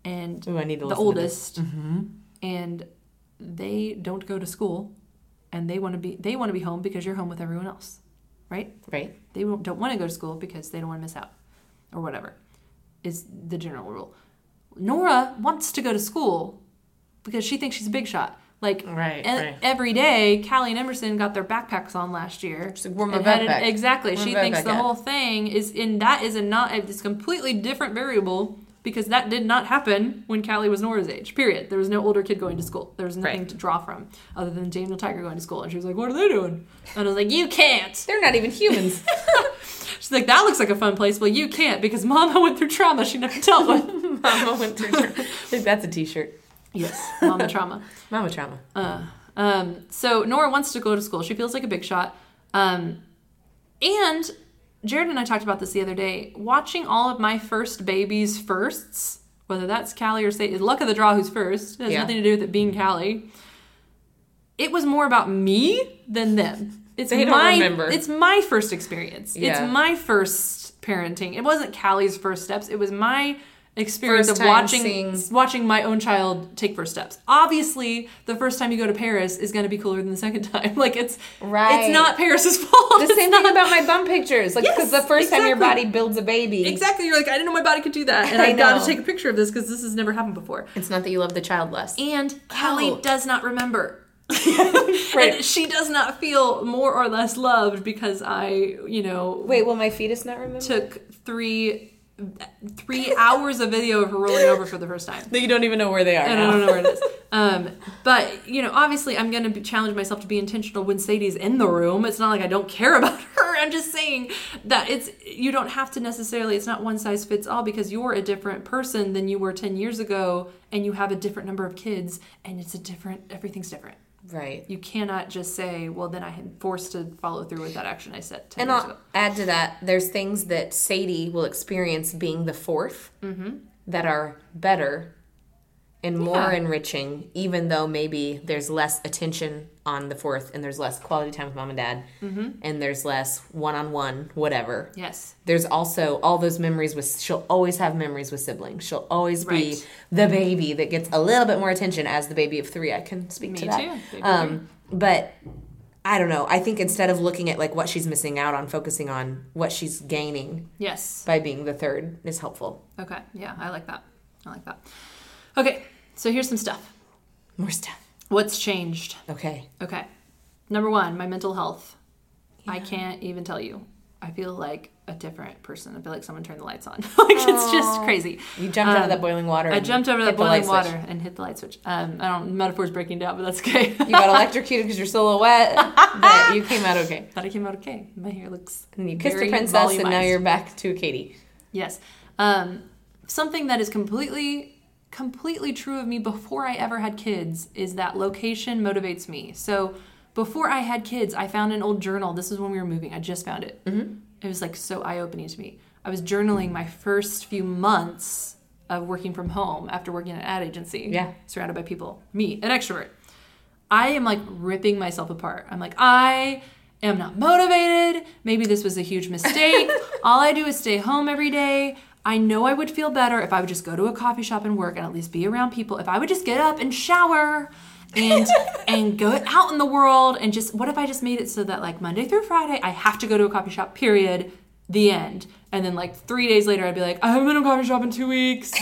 and Ooh, to the to oldest mm-hmm. and they don't go to school and they want to be they want to be home because you're home with everyone else, right? Right. They don't want to go to school because they don't want to miss out or whatever is the general rule. Nora wants to go to school because she thinks she's a big shot. Like Right, e- right. every day, Callie and Emerson got their backpacks on last year. like, "Where my and had an- backpack? exactly. Where she my thinks the at?" whole thing is in that is a not it's a completely different variable because that did not happen when Callie was Nora's age. Period. There was no older kid going to school. There was nothing Right. to draw from other than Daniel Tiger going to school. And she was like, "What are they doing?" And I was like, "You can't." They're not even humans. She's like, "That looks like a fun place." Well, you can't because Mama went through trauma she never dealt with. Mama went through. Tra- I think that's a T-shirt. Yes, Mama trauma. Mama trauma. Uh, um, so Nora wants to go to school. She feels like a big shot. Um, and Jared and I talked about this the other day. Watching all of my first babies' firsts, whether that's Callie or say luck of the draw who's first, it has Yeah. nothing to do with it being Callie. It was more about me than them. It's They my it's my first experience. Yeah. It's my first parenting. It wasn't Callie's first steps. It was my experience First of watching seeing- watching my own child take first steps. Obviously, the first time you go to Paris is going to be cooler than the second time. Like it's Right. It's not Paris's fault. The It's same not- thing about my bum pictures. Like, because Yes, the first time your body builds a baby, Exactly. You're like, I didn't know my body could do that, and I I, got to take a picture of this because this has never happened before. it's not that you love the child less. And Callie Oh. does not remember. Right. And she does not feel more or less loved because I, you know, Wait, will my fetus not remember? took three three hours of video of her rolling over for the first time. That you don't even know where they are. And I don't know where it is. Um, but you know, obviously, I'm going to challenge myself to be intentional when Sadie's in the room. It's not like I don't care about her. I'm just saying that it's you don't have to necessarily. It's not one size fits all because you're a different person than you were ten years ago, and you have a different number of kids, and it's a different. Everything's different. Right. You cannot just say, "Well, then I am forced to follow through with that action I said ten And I'll ago." add to that, there's things that Sadie will experience being the 4th mm-hmm. that are better and more Yeah. enriching, even though maybe there's less attention on the fourth and there's less quality time with mom and dad and there's less one on one, whatever. Yes. There's also all those memories with, she'll always have memories with siblings. She'll always be Right. the baby that gets a little bit more attention as the baby of three. I can speak Me to that. too. Um, but I don't know. I think instead of looking at like what she's missing out on, focusing on what she's gaining Yes. by being the third is helpful. Okay. Yeah, I like that. I like that. Okay. So here's some stuff. More stuff. What's changed? Okay. Okay. Number one, my mental health. I can't even tell you. I feel like a different person. I feel like someone turned the lights on. like it's just crazy. You jumped out of Um, that boiling water. I jumped over that the boiling light switch. water and hit the light switch. Um, I don't. Metaphor's breaking down, but that's okay. You got electrocuted because you're so wet, but you came out okay. Thought I came out okay. My hair looks. And you kissed a princess, and now you're back to Katie. Yes. Um, something that is completely, completely true of me before I ever had kids is that location motivates me. So before I had kids, I found an old journal. This is when we were moving. I just found it. Mm-hmm. It was like so eye opening to me. I was journaling my first few months of working from home after working at an ad agency. Yeah. Surrounded by people. Me, an extrovert. I am like ripping myself apart. I'm like, I am not motivated. Maybe this was a huge mistake. All I do is stay home every day. I know I would feel better if I would just go to a coffee shop and work and at least be around people. If I would just get up and shower and and go out in the world and just what if I just made it so that like Monday through Friday I have to go to a coffee shop, period. The end. And then like three days later I'd be like, I haven't been to a coffee shop in two weeks.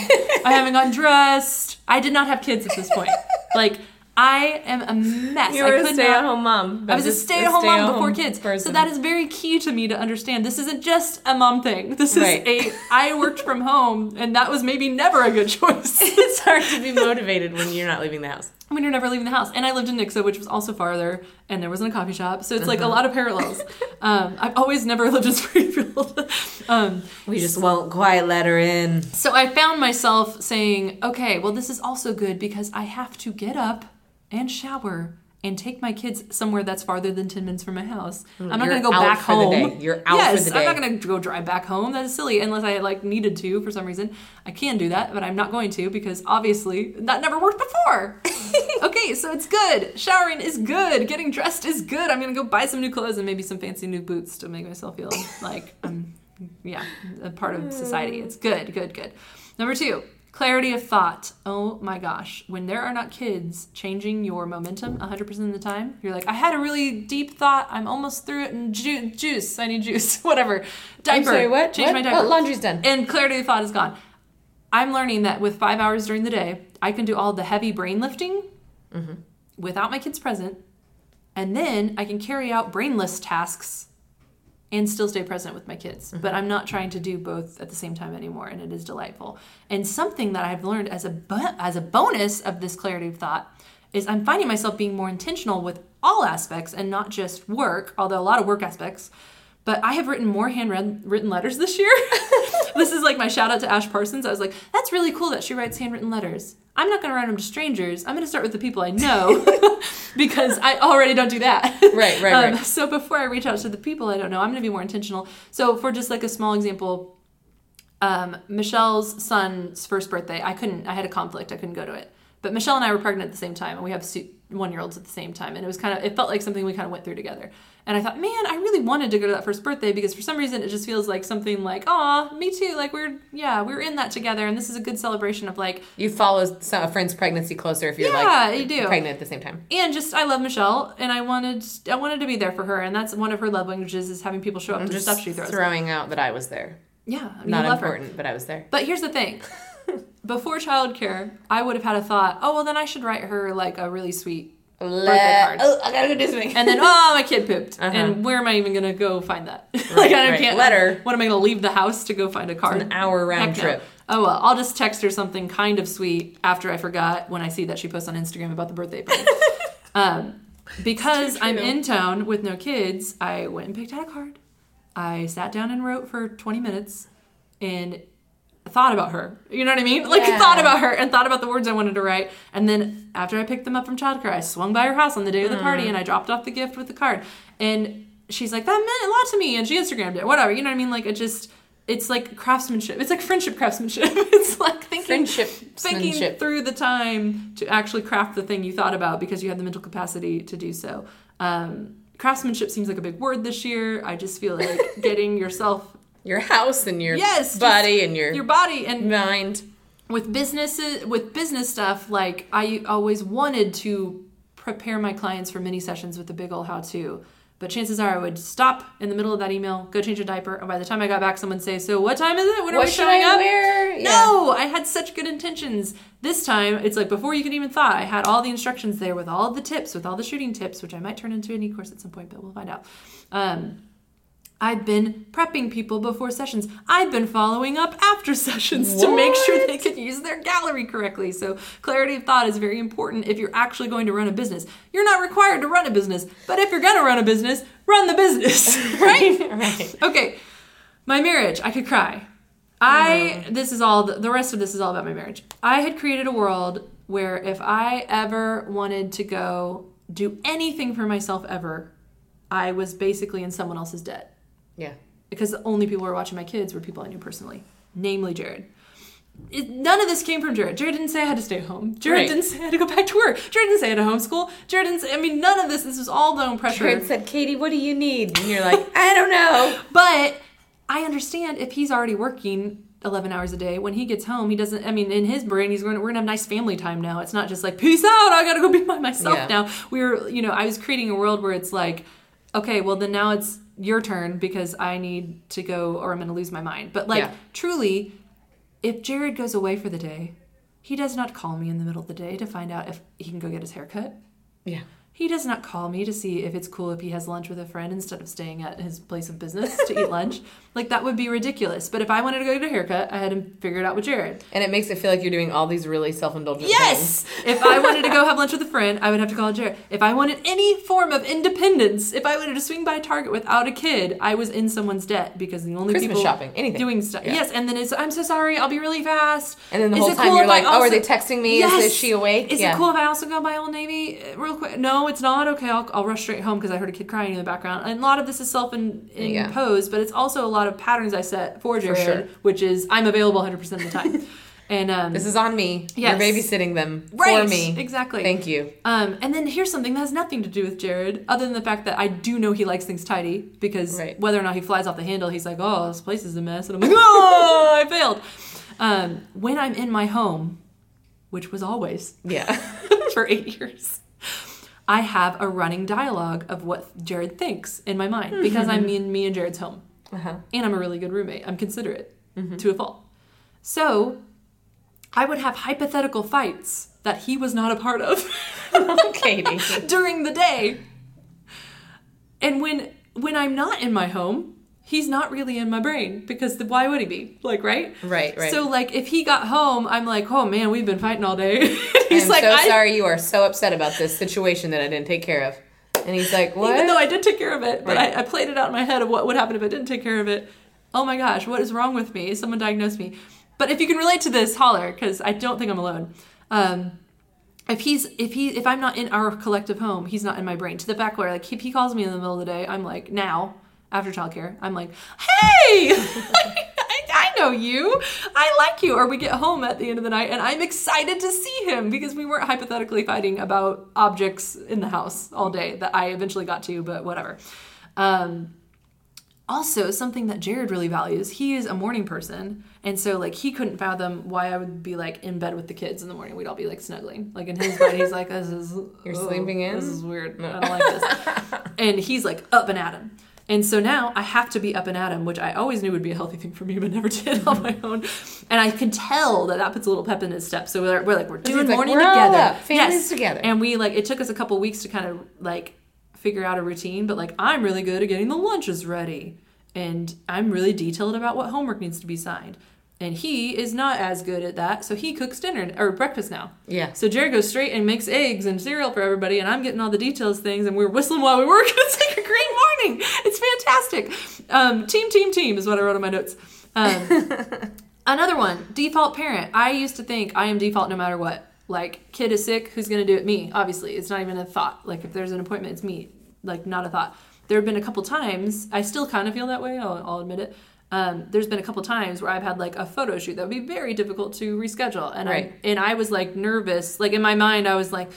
I haven't gotten dressed. I did not have kids at this point. Like I am a mess. You I were a could stay-at-home mom. I was a stay-at-home mom before kids. So that is very key to me to understand. This isn't just a mom thing. This is Right. a I worked from home and that was maybe never a good choice. it's hard to be motivated when you're not leaving the house. when you're never leaving the house. And I lived in Nixa, which was also farther, and there wasn't a coffee shop. So it's like Uh-huh. a lot of parallels. um, I've always never lived in Springfield. um, We just won't quite let her in. so I found myself saying, okay, well, this is also good because I have to get up and shower and take my kids somewhere that's farther than 10 minutes from my house. I'm not going to go back home. You're out yes, for the I'm not going to go drive back home. That is silly unless I like needed to for some reason. I can do that, but I'm not going to because obviously that never worked before. okay, so it's good. Showering is good. Getting dressed is good. I'm going to go buy some new clothes and maybe some fancy new boots to make myself feel like I'm yeah, a part of society. It's good, good, good. Number two, clarity of thought. Oh my gosh. When there are not kids, changing your momentum 100% of the time, you're like, I had a really deep thought. I'm almost through it. And ju- juice. I need juice. Whatever. Diaper. I'm sorry, what? Change What? my diaper. Oh, laundry's done. And clarity of thought is gone. I'm learning that with five hours during the day, I can do all the heavy brain lifting mm-hmm. without my kids present, and then I can carry out brainless tasks and still stay present with my kids. But mm-hmm. I'm not trying to do both at the same time anymore, and it is delightful. And something that I've learned as a bo- as a bonus of this clarity of thought is I'm finding myself being more intentional with all aspects and not just work, although a lot of work aspects. But I have written more handwritten letters this year. this is like my shout out to Ash Parsons. I was like, that's really cool that she writes handwritten letters. I'm not going to write them to strangers. I'm going to start with the people I know because I already don't do that. Right, right, Um, right. so before I reach out to the people I don't know, I'm going to be more intentional. So for just like a small example, um, Michelle's son's first birthday, I couldn't. I had a conflict. I couldn't go to it. But Michelle and I were pregnant at the same time, and we have one year olds at the same time, and it was kind of. It felt like something we kind of went through together. And I thought, man, I really wanted to go to that first birthday because for some reason it just feels like something like, aw, me too. Like we're yeah, we're in that together, and this is a good celebration of like You follow a friend's pregnancy closer if you're Yeah, like you do. pregnant at the same time. and just I love Michelle, and I wanted I wanted to be there for her, and that's one of her love languages is having people show up I'm to the just stuff she throws. throwing out that I was there. Yeah, I mean, Not I love her. important, but I was there. But here's the thing. Before childcare, I would have had a thought, oh well then I should write her like a really sweet birthday card. Oh, I gotta go do something. And then oh my kid pooped. Uh-huh. And where am I even gonna go find that? like I right. can't Letter. What am I gonna leave the house to go find a card? an hour round Heck no. trip. Oh well, I'll just text her something kind of sweet after I forgot when I see that she posts on Instagram about the birthday party. um, because I'm in town with no kids, I went and picked out a card. I sat down and wrote for 20 minutes and thought about her. You know what I mean? Like Yeah. thought about her and thought about the words I wanted to write. And then after I picked them up from childcare, I swung by her house on the day of the party and I dropped off the gift with the card. And she's like, that meant a lot to me. And she Instagrammed it. Whatever. You know what I mean? Like it just, it's like craftsmanship. It's like friendship craftsmanship. it's like thinking, Friendship, thinking through the time to actually craft the thing you thought about because you had the mental capacity to do so. Um, craftsmanship seems like a big word this year. I just feel like getting yourself Your house and your Yes, body and your, your body and mind. with businesses with business stuff like i always wanted to prepare my clients for mini sessions with the big old how to but chances are i would stop in the middle of that email go change a diaper and by the time i got back someone would say so what time is it when are What we showing up? Yeah. no i had such good intentions this time it's like before you could even thought i had all the instructions there with all the tips with all the shooting tips which i might turn into an e-course at some point but we'll find out um, I've been prepping people before sessions. I've been following up after sessions to make sure they could use their gallery correctly. So, clarity of thought is very important if you're actually going to run a business. You're not required to run a business, but if you're going to run a business, run the business, right? right. Okay, my marriage, I could cry. I mm-hmm. this is all the rest of this is all about my marriage. I had created a world where if I ever wanted to go do anything for myself ever, I was basically in someone else's debt Yeah. because the only people who were watching my kids were people I knew personally, namely Jared. It, none of this came from Jared. Jared didn't say I had to stay home. Jared Right. didn't say I had to go back to work. Jared didn't say I had to homeschool. Jared didn't say, I mean, none of this, this was all my own pressure. Jared said, Katie, what do you need? And you're like, I don't know. But I understand if he's already working 11 hours a day, when he gets home, he doesn't, I mean, in his brain, he's going, we're going to have nice family time now. It's not just like, peace out, I got to go be by myself Yeah. now. We were, you know, I was creating a world where it's like, okay, well, then now it's your turn because I need to go or I'm going to lose my mind. But like, Yeah. truly, if Jared goes away for the day, he does not call me in the middle of the day to find out if he can go get his hair cut. Yeah. He does not call me to see if it's cool if he has lunch with a friend instead of staying at his place of business to eat lunch. Like that would be ridiculous. But if I wanted to go get a haircut, I had to figure it out with Jared. And it makes it feel like you're doing all these really self indulgent things. Yes! if I wanted to go have lunch with a friend, I would have to call Jared. If I wanted any form of independence, if I wanted to swing by Target without a kid, I was in someone's debt because the only Christmas people shopping, anything. doing stuff. Yeah. Yes, and then it's I'm so sorry, I'll be really fast. And then the whole time cool you're like, oh, are they texting me? Is- Is, she awake? Is yeah. it cool if I also go by Old Navy uh, real quick? No, it's not. Okay, I'll, I'll rush straight home because I heard a kid crying in the background. And a lot of this is self Yeah. imposed, but it's also a lot of patterns I set for Jared, sure. which is I'm available 100% of the time. and um, This is on me. Yes. You're babysitting them right, for me. Exactly. Thank you. Um, and then here's something that has nothing to do with Jared, other than the fact that I do know he likes things tidy because Right. whether or not he flies off the handle, he's like, "Oh, this place is a mess," and I'm like, "Oh, I failed." Um, when I'm in my home, which was always Yeah. for eight years, I have a running dialogue of what Jared thinks in my mind because I'm in me and Jared's home, uh-huh. and I'm a really good roommate. I'm considerate to a fault. So I would have hypothetical fights that he was not a part of Katie. during the day. And when when I'm not in my home, he's not really in my brain because the, why would he be? Like, right? Right, right. So like if he got home, I'm like, "Oh man, we've been fighting all day." he's I'm like, so I, sorry you are so upset about this situation that I didn't take care of. And he's like, what? Even though I did take care of it, but Right. I, I played it out in my head of what would happen if I didn't take care of it. Oh my gosh, what is wrong with me? Someone diagnosed me. But if you can relate to this, holler, because I don't think I'm alone. Um, if he's if he if I'm not in our collective home, he's not in my brain. To the fact where like if he calls me in the middle of the day, I'm like now after childcare, I'm like, hey, I, I know you, I like you. Or we get home at the end of the night, and I'm excited to see him because we weren't hypothetically fighting about objects in the house all day that I eventually got to, but whatever. Um, also something that jared really values he is a morning person. And so like he couldn't fathom why i would be like in bed with the kids in the morning. We'd all be like snuggling. Like in his bed he's like this is You're oh, sleeping in? this is weird. I don't like this. And he's like up and at him and so now I have to be up and at him, which I always knew would be a healthy thing for me, but never did on my own. And I can tell that that puts a little pep in his step. So we're, we're like, we're doing like, morning "We're all together. up, families together." And we like, it took us a couple weeks to kind of like figure out a routine, but like, I'm really good at getting the lunches ready. And I'm really detailed about what homework needs to be signed. And he is not as good at that, so he cooks dinner or breakfast now. Yeah. So Jared goes straight and makes eggs and cereal for everybody, and I'm getting all the details things, and we're whistling while we work. It's like a great morning. It's fantastic. Um, team, team, team is what I wrote on my notes. Um, another one, default parent. I used to think I am default no matter what. Like kid is sick, who's gonna do it? Me. Obviously, it's not even a thought. Like if there's an appointment, it's me. Like not a thought. There have been a couple times. I still kind of feel that way. I'll, I'll admit it. Um, there's been a couple times where I've had like a photo shoot that would be very difficult to reschedule, and Right. I and I was like nervous. Like in my mind, I was like,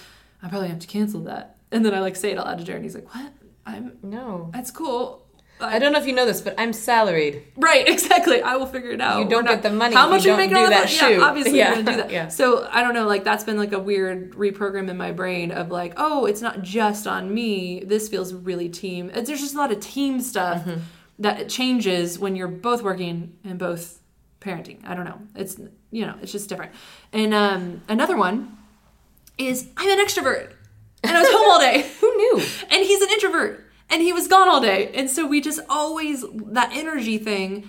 I probably have to cancel that. And then I like say it out loud to Jared, and he's like, "What? I'm No. that's cool." I don't know if you know this, but I'm salaried. Right, exactly. I will figure it out. You don't We're get the money How much you are you making on the that phone? Yeah, shoot. obviously Yeah, you're gonna do that. yeah. So I don't know. Like that's been like a weird reprogram in my brain of like, oh, it's not just on me. This feels really team. There's just a lot of team stuff Mm-hmm. That it changes when you're both working and both parenting. I don't know. It's you know, it's just different. And um, another one is I'm an extrovert, and I was home all day Who knew? and he's an introvert and he was gone all day and so we just always that energy thing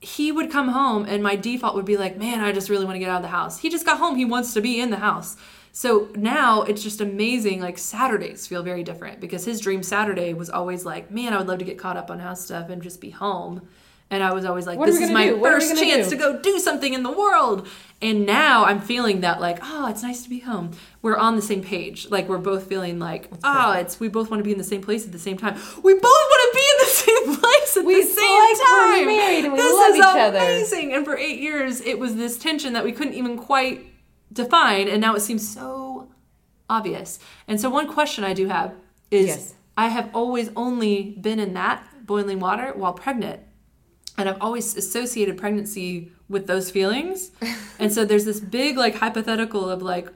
he would come home and my default would be like man i just really want to get out of the house he just got home he wants to be in the house so now it's just amazing like saturdays feel very different because his dream saturday was always like man i would love to get caught up on house stuff and just be home. And i was always like this is my do? What are we first chance do?" to go do something in the world. And now i'm feeling that like oh it's nice to be home. We're on the same page. Like we're both feeling like oh it's we both want to be in the same place at the same time. We both want to be in the same place at We the same like we're married and we this love is each other. amazing. And for eight years it was this tension that we couldn't even quite define and now it seems so obvious and so one question i do have is Yes. i have always only been in that boiling water while pregnant and I've always associated pregnancy with those feelings. and so there's this big like hypothetical of like,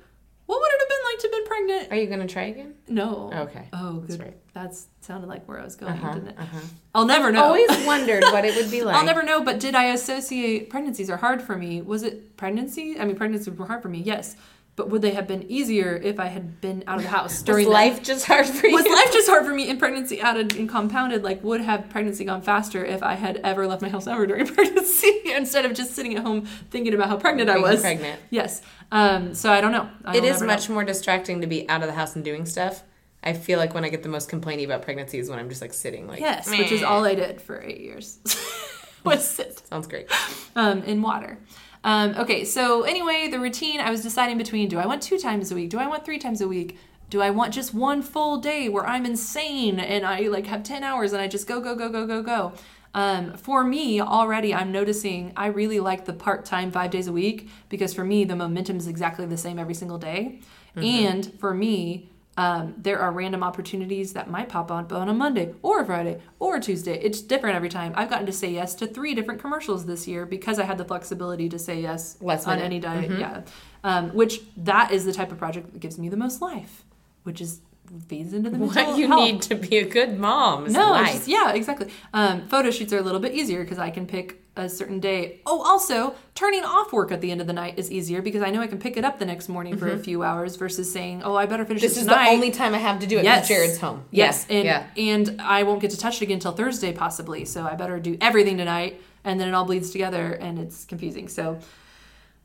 what would it have been like to have been pregnant? Are you gonna try again? No. Okay. Oh, That's good. right. That's sounded like where I was going, Uh-huh, didn't it? uh-huh. I'll never know. I always wondered what it would be like. I'll never know. But did I associate pregnancies are hard for me? Was it pregnancy? I mean, pregnancies were hard for me. Yes. But would they have been easier if I had been out of the house Was during that? life just hard for you? was life just hard for me in pregnancy added and compounded like would have pregnancy gone faster if i had ever left my house ever during pregnancy instead of just sitting at home thinking about how pregnant i was pregnant. yes um, so i don't know I It will is much know. more distracting to be out of the house and doing stuff. I feel like when I get the most complaining about pregnancy is when I'm just like sitting like yes which is all i did for eight years was sit Sounds great. um, in water. Um, okay, so anyway, the routine I was deciding between do I want two times a week? Do I want three times a week? Do I want just one full day where I'm insane and I like have 10 hours and I just go, go, go, go, go, go? Um, for me, already I'm noticing I really like the part time five days a week because for me, the momentum is exactly the same every single day. And for me, um, there are random opportunities that might pop up on a Monday or a Friday or a Tuesday. It's different every time. I've gotten to say yes to three different commercials this year because I had the flexibility to say yes Last on minute. any diet. Yeah, um, which that is the type of project that gives me the most life, which is feeds into the What you health. need to be a good mom No, just, yeah, exactly. Um, photo shoots are a little bit easier because I can pick a certain day. Oh, also, turning off work at the end of the night is easier because I know I can pick it up the next morning for a few hours versus saying, "Oh, I better finish This it is tonight." the only time I have to do it Yes. Jared's home. Yes, Yeah. and yeah. and I won't get to touch it again until Thursday possibly. So I better do everything tonight, and then it all bleeds together, and it's confusing. So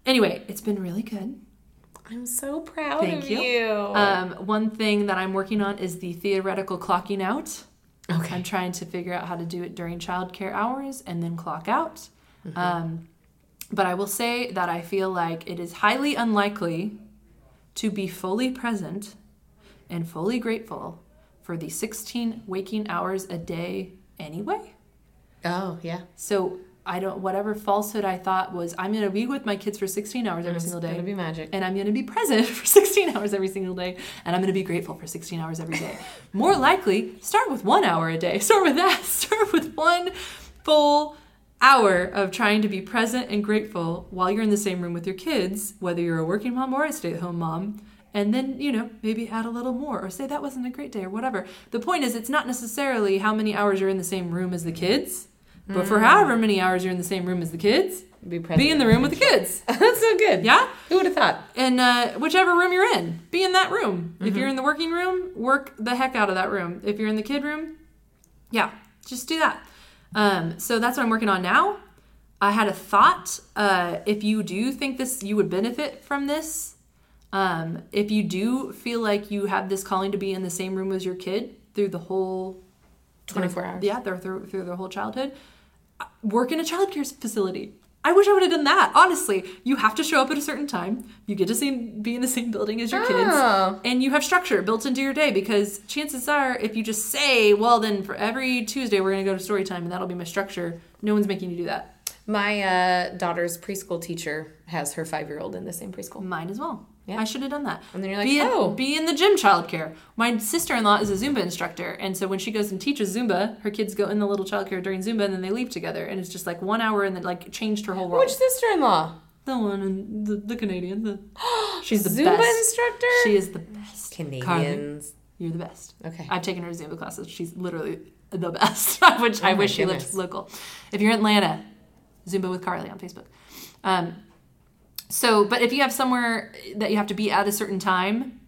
anyway, it's been really good. I'm so proud Thank of you. you. Um, one thing that I'm working on is the theoretical clocking out. Okay. I'm trying to figure out how to do it during childcare hours and then clock out. Mm-hmm. Um, but I will say that I feel like it is highly unlikely to be fully present and fully grateful for the 16 waking hours a day anyway. Oh, yeah. So I don't, whatever falsehood I thought was, I'm to be with my kids for 16 hours every mm, It's single gonna day be magic. and I'm to be present for 16 hours every single day, and I'm to be grateful for 16 hours every day. More likely, start with one hour a day. Start with that. Start with one full hour of trying to be present and grateful while you're in the same room with your kids, whether you're a working mom or a stay at home mom. And then, you know, maybe add a little more or say that wasn't a great day or whatever. The point is, it's not necessarily how many hours you're in the same room as the kids, but for however many hours you're in the same room as the kids, Be be in the room with the kids. That's so good. Yeah? Who would have thought? and uh, whichever room you're in, be in that room. If you're in the working room, work the heck out of that room. If you're in the kid room, yeah, just do that. Um, so that's what I'm working on now. I had a thought. Uh, if you do think this, you would benefit from this. Um, if you do feel like you have this calling to be in the same room as your kid through the whole 24 hours. yeah, through, through their whole childhood. Work in a childcare facility. I wish I would have done that. Honestly, you have to show up at a certain time. You get to see, be in the same building as your Oh. kids, and you have structure built into your day. Because chances are, if you just say, "Well, then for every Tuesday we're going to go to story time, and that'll be my structure," no one's making you do that. My uh, daughter's preschool teacher has her five year old in the same preschool. Mine as well. Yeah. I should have done that. And then you're like, be in, oh. be in the gym childcare. My sister in law is a Zumba instructor, and so when she goes and teaches Zumba, her kids go in the little childcare during Zumba, and then they leave together, and it's just like one hour, and then like changed her whole world. Which sister in law? the one in the, the Canadian. The, she's the Zumba best. instructor? She is the best. Canadians. You're the best. Okay. I've taken her Zumba classes. She's literally the best. Which I Oh my wish she lived local. If you're in Atlanta, Zumba with Carly on Facebook. Um, so, but if you have somewhere that you have to be at a certain time,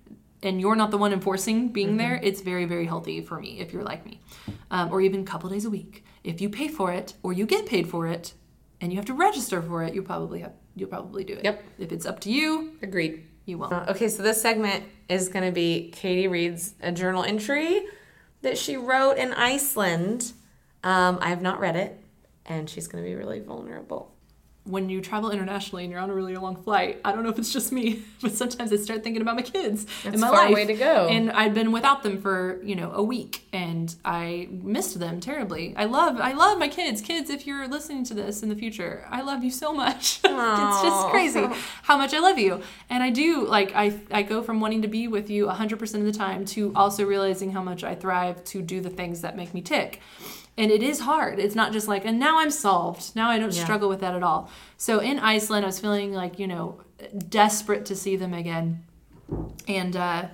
and you're not the one enforcing being there, it's very very healthy for me if you're like me, um, or even a couple days a week. If you pay for it or you get paid for it, and you have to register for it, you probably have you'll probably do it. Yep. If it's up to you, Agreed. you won't. Uh, okay, so this segment is going to be Katie reads a journal entry that she wrote in Iceland. Um, I have not read it, and she's going to be really vulnerable. When you travel internationally and you're on a really long flight, I don't know if it's just me, but sometimes I start thinking about my kids That's in my far life. way to go. And I'd been without them for, you know, a week and I missed them terribly. I love I love my kids. Kids, if you're listening to this in the future, I love you so much. it's just crazy how much I love you. And I do like I I go from wanting to be with you 100% of the time to also realizing how much I thrive to do the things that make me tick. And it is hard. It's not just like, and now I'm solved. Now I don't Yeah. struggle with that at all. So in Iceland, I was feeling like, you know, desperate to see them again. And uh,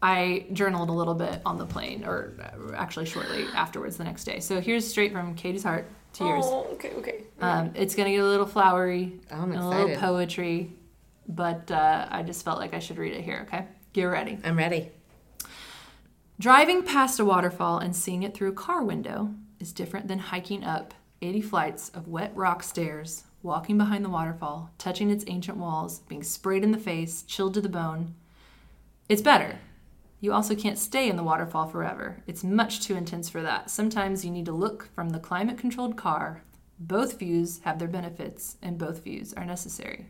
I journaled a little bit on the plane, or uh, actually shortly afterwards the next day. So here's straight from Katie's heart to yours. Oh, okay, okay. Um, it's going to get a little flowery, I'm and a little poetry, but uh, I just felt like I should read it here, okay? Get ready. I'm ready. Driving past a waterfall and seeing it through a car window is different than hiking up 80 flights of wet rock stairs, walking behind the waterfall, touching its ancient walls, being sprayed in the face, chilled to the bone. It's better. You also can't stay in the waterfall forever. It's much too intense for that. Sometimes you need to look from the climate controlled car. Both views have their benefits, and both views are necessary.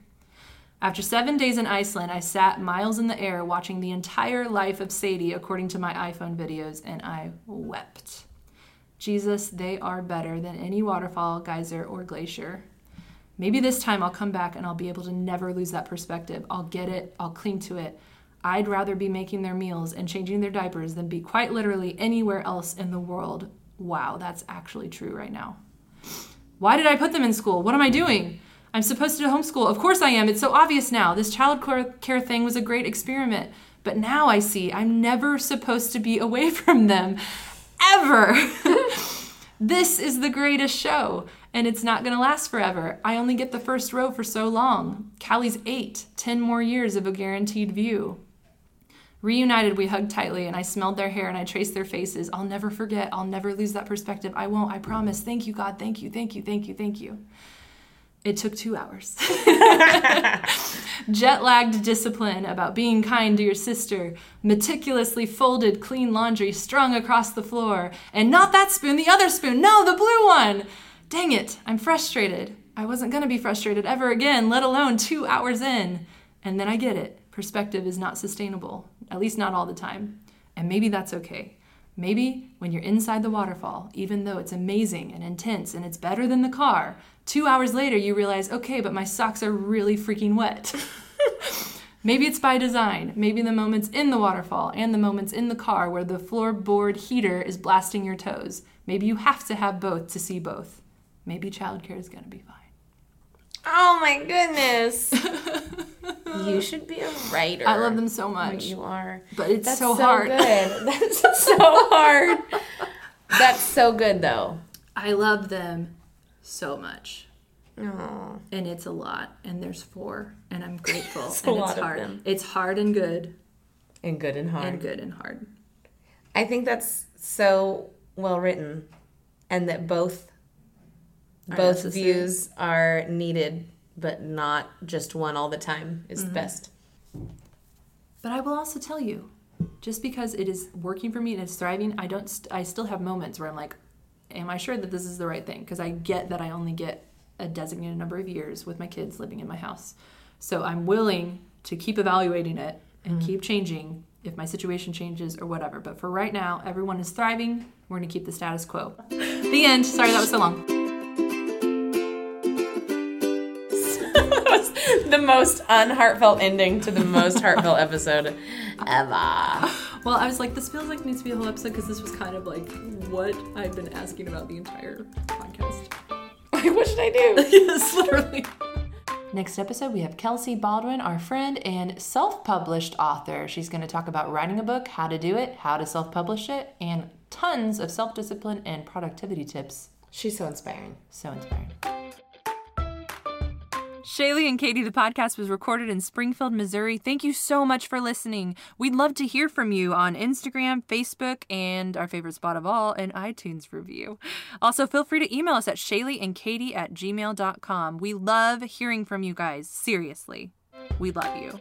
After seven days in Iceland, I sat miles in the air watching the entire life of Sadie according to my iPhone videos, and I wept. Jesus, they are better than any waterfall, geyser, or glacier. Maybe this time I'll come back and I'll be able to never lose that perspective. I'll get it, I'll cling to it. I'd rather be making their meals and changing their diapers than be quite literally anywhere else in the world. Wow, that's actually true right now. Why did I put them in school? What am I doing? I'm supposed to homeschool. Of course I am. It's so obvious now. This child care- thing was a great experiment. But now I see I'm never supposed to be away from them. Ever. This is the greatest show, and it's not gonna last forever. I only get the first row for so long. Callie's eight, ten more years of a guaranteed view. Reunited, we hugged tightly, and I smelled their hair and I traced their faces. I'll never forget. I'll never lose that perspective. I won't. I promise. Thank you, God. Thank you. Thank you. Thank you. Thank you. It took two hours. Jet lagged discipline about being kind to your sister, meticulously folded clean laundry strung across the floor, and not that spoon, the other spoon, no, the blue one. Dang it, I'm frustrated. I wasn't gonna be frustrated ever again, let alone two hours in. And then I get it. Perspective is not sustainable, at least not all the time. And maybe that's okay. Maybe when you're inside the waterfall, even though it's amazing and intense and it's better than the car, two hours later you realize, okay, but my socks are really freaking wet. Maybe it's by design. Maybe the moments in the waterfall and the moments in the car where the floorboard heater is blasting your toes. Maybe you have to have both to see both. Maybe childcare is going to be fine. Oh my goodness. you should be a writer. I love them so much. You are. But it's That's so hard. good. That's so hard. That's so good though. I love them so much. Oh. And it's a lot. And there's four. And I'm grateful. a and lot it's of hard. them. It's hard and good. And good and hard. And good and hard. I think that's so well written and that both Are both necessary. views are needed but not just one all the time is the mm-hmm. best. But I will also tell you, just because it is working for me and it's thriving, I don't. St- I still have moments where I'm like, "Am I sure that this is the right thing?" Because I get that I only get a designated number of years with my kids living in my house, so I'm willing to keep evaluating it and mm-hmm. keep changing if my situation changes or whatever. But for right now, everyone is thriving. We're gonna keep the status quo. The end. Sorry that was so long. The most unheartfelt ending to the most heartfelt episode ever. Well, I was like, this feels like it needs to be a whole episode because this was kind of like what I've been asking about the entire podcast. Like, what should I do? yes, literally. Next episode, we have Kelsey Baldwin, our friend and self published author. She's going to talk about writing a book, how to do it, how to self publish it, and tons of self discipline and productivity tips. She's so inspiring. So inspiring. Shaylee and Katie, the podcast was recorded in Springfield, Missouri. Thank you so much for listening. We'd love to hear from you on Instagram, Facebook, and our favorite spot of all, an iTunes review. Also, feel free to email us at shayleeandkatie at gmail.com. We love hearing from you guys. Seriously, we love you.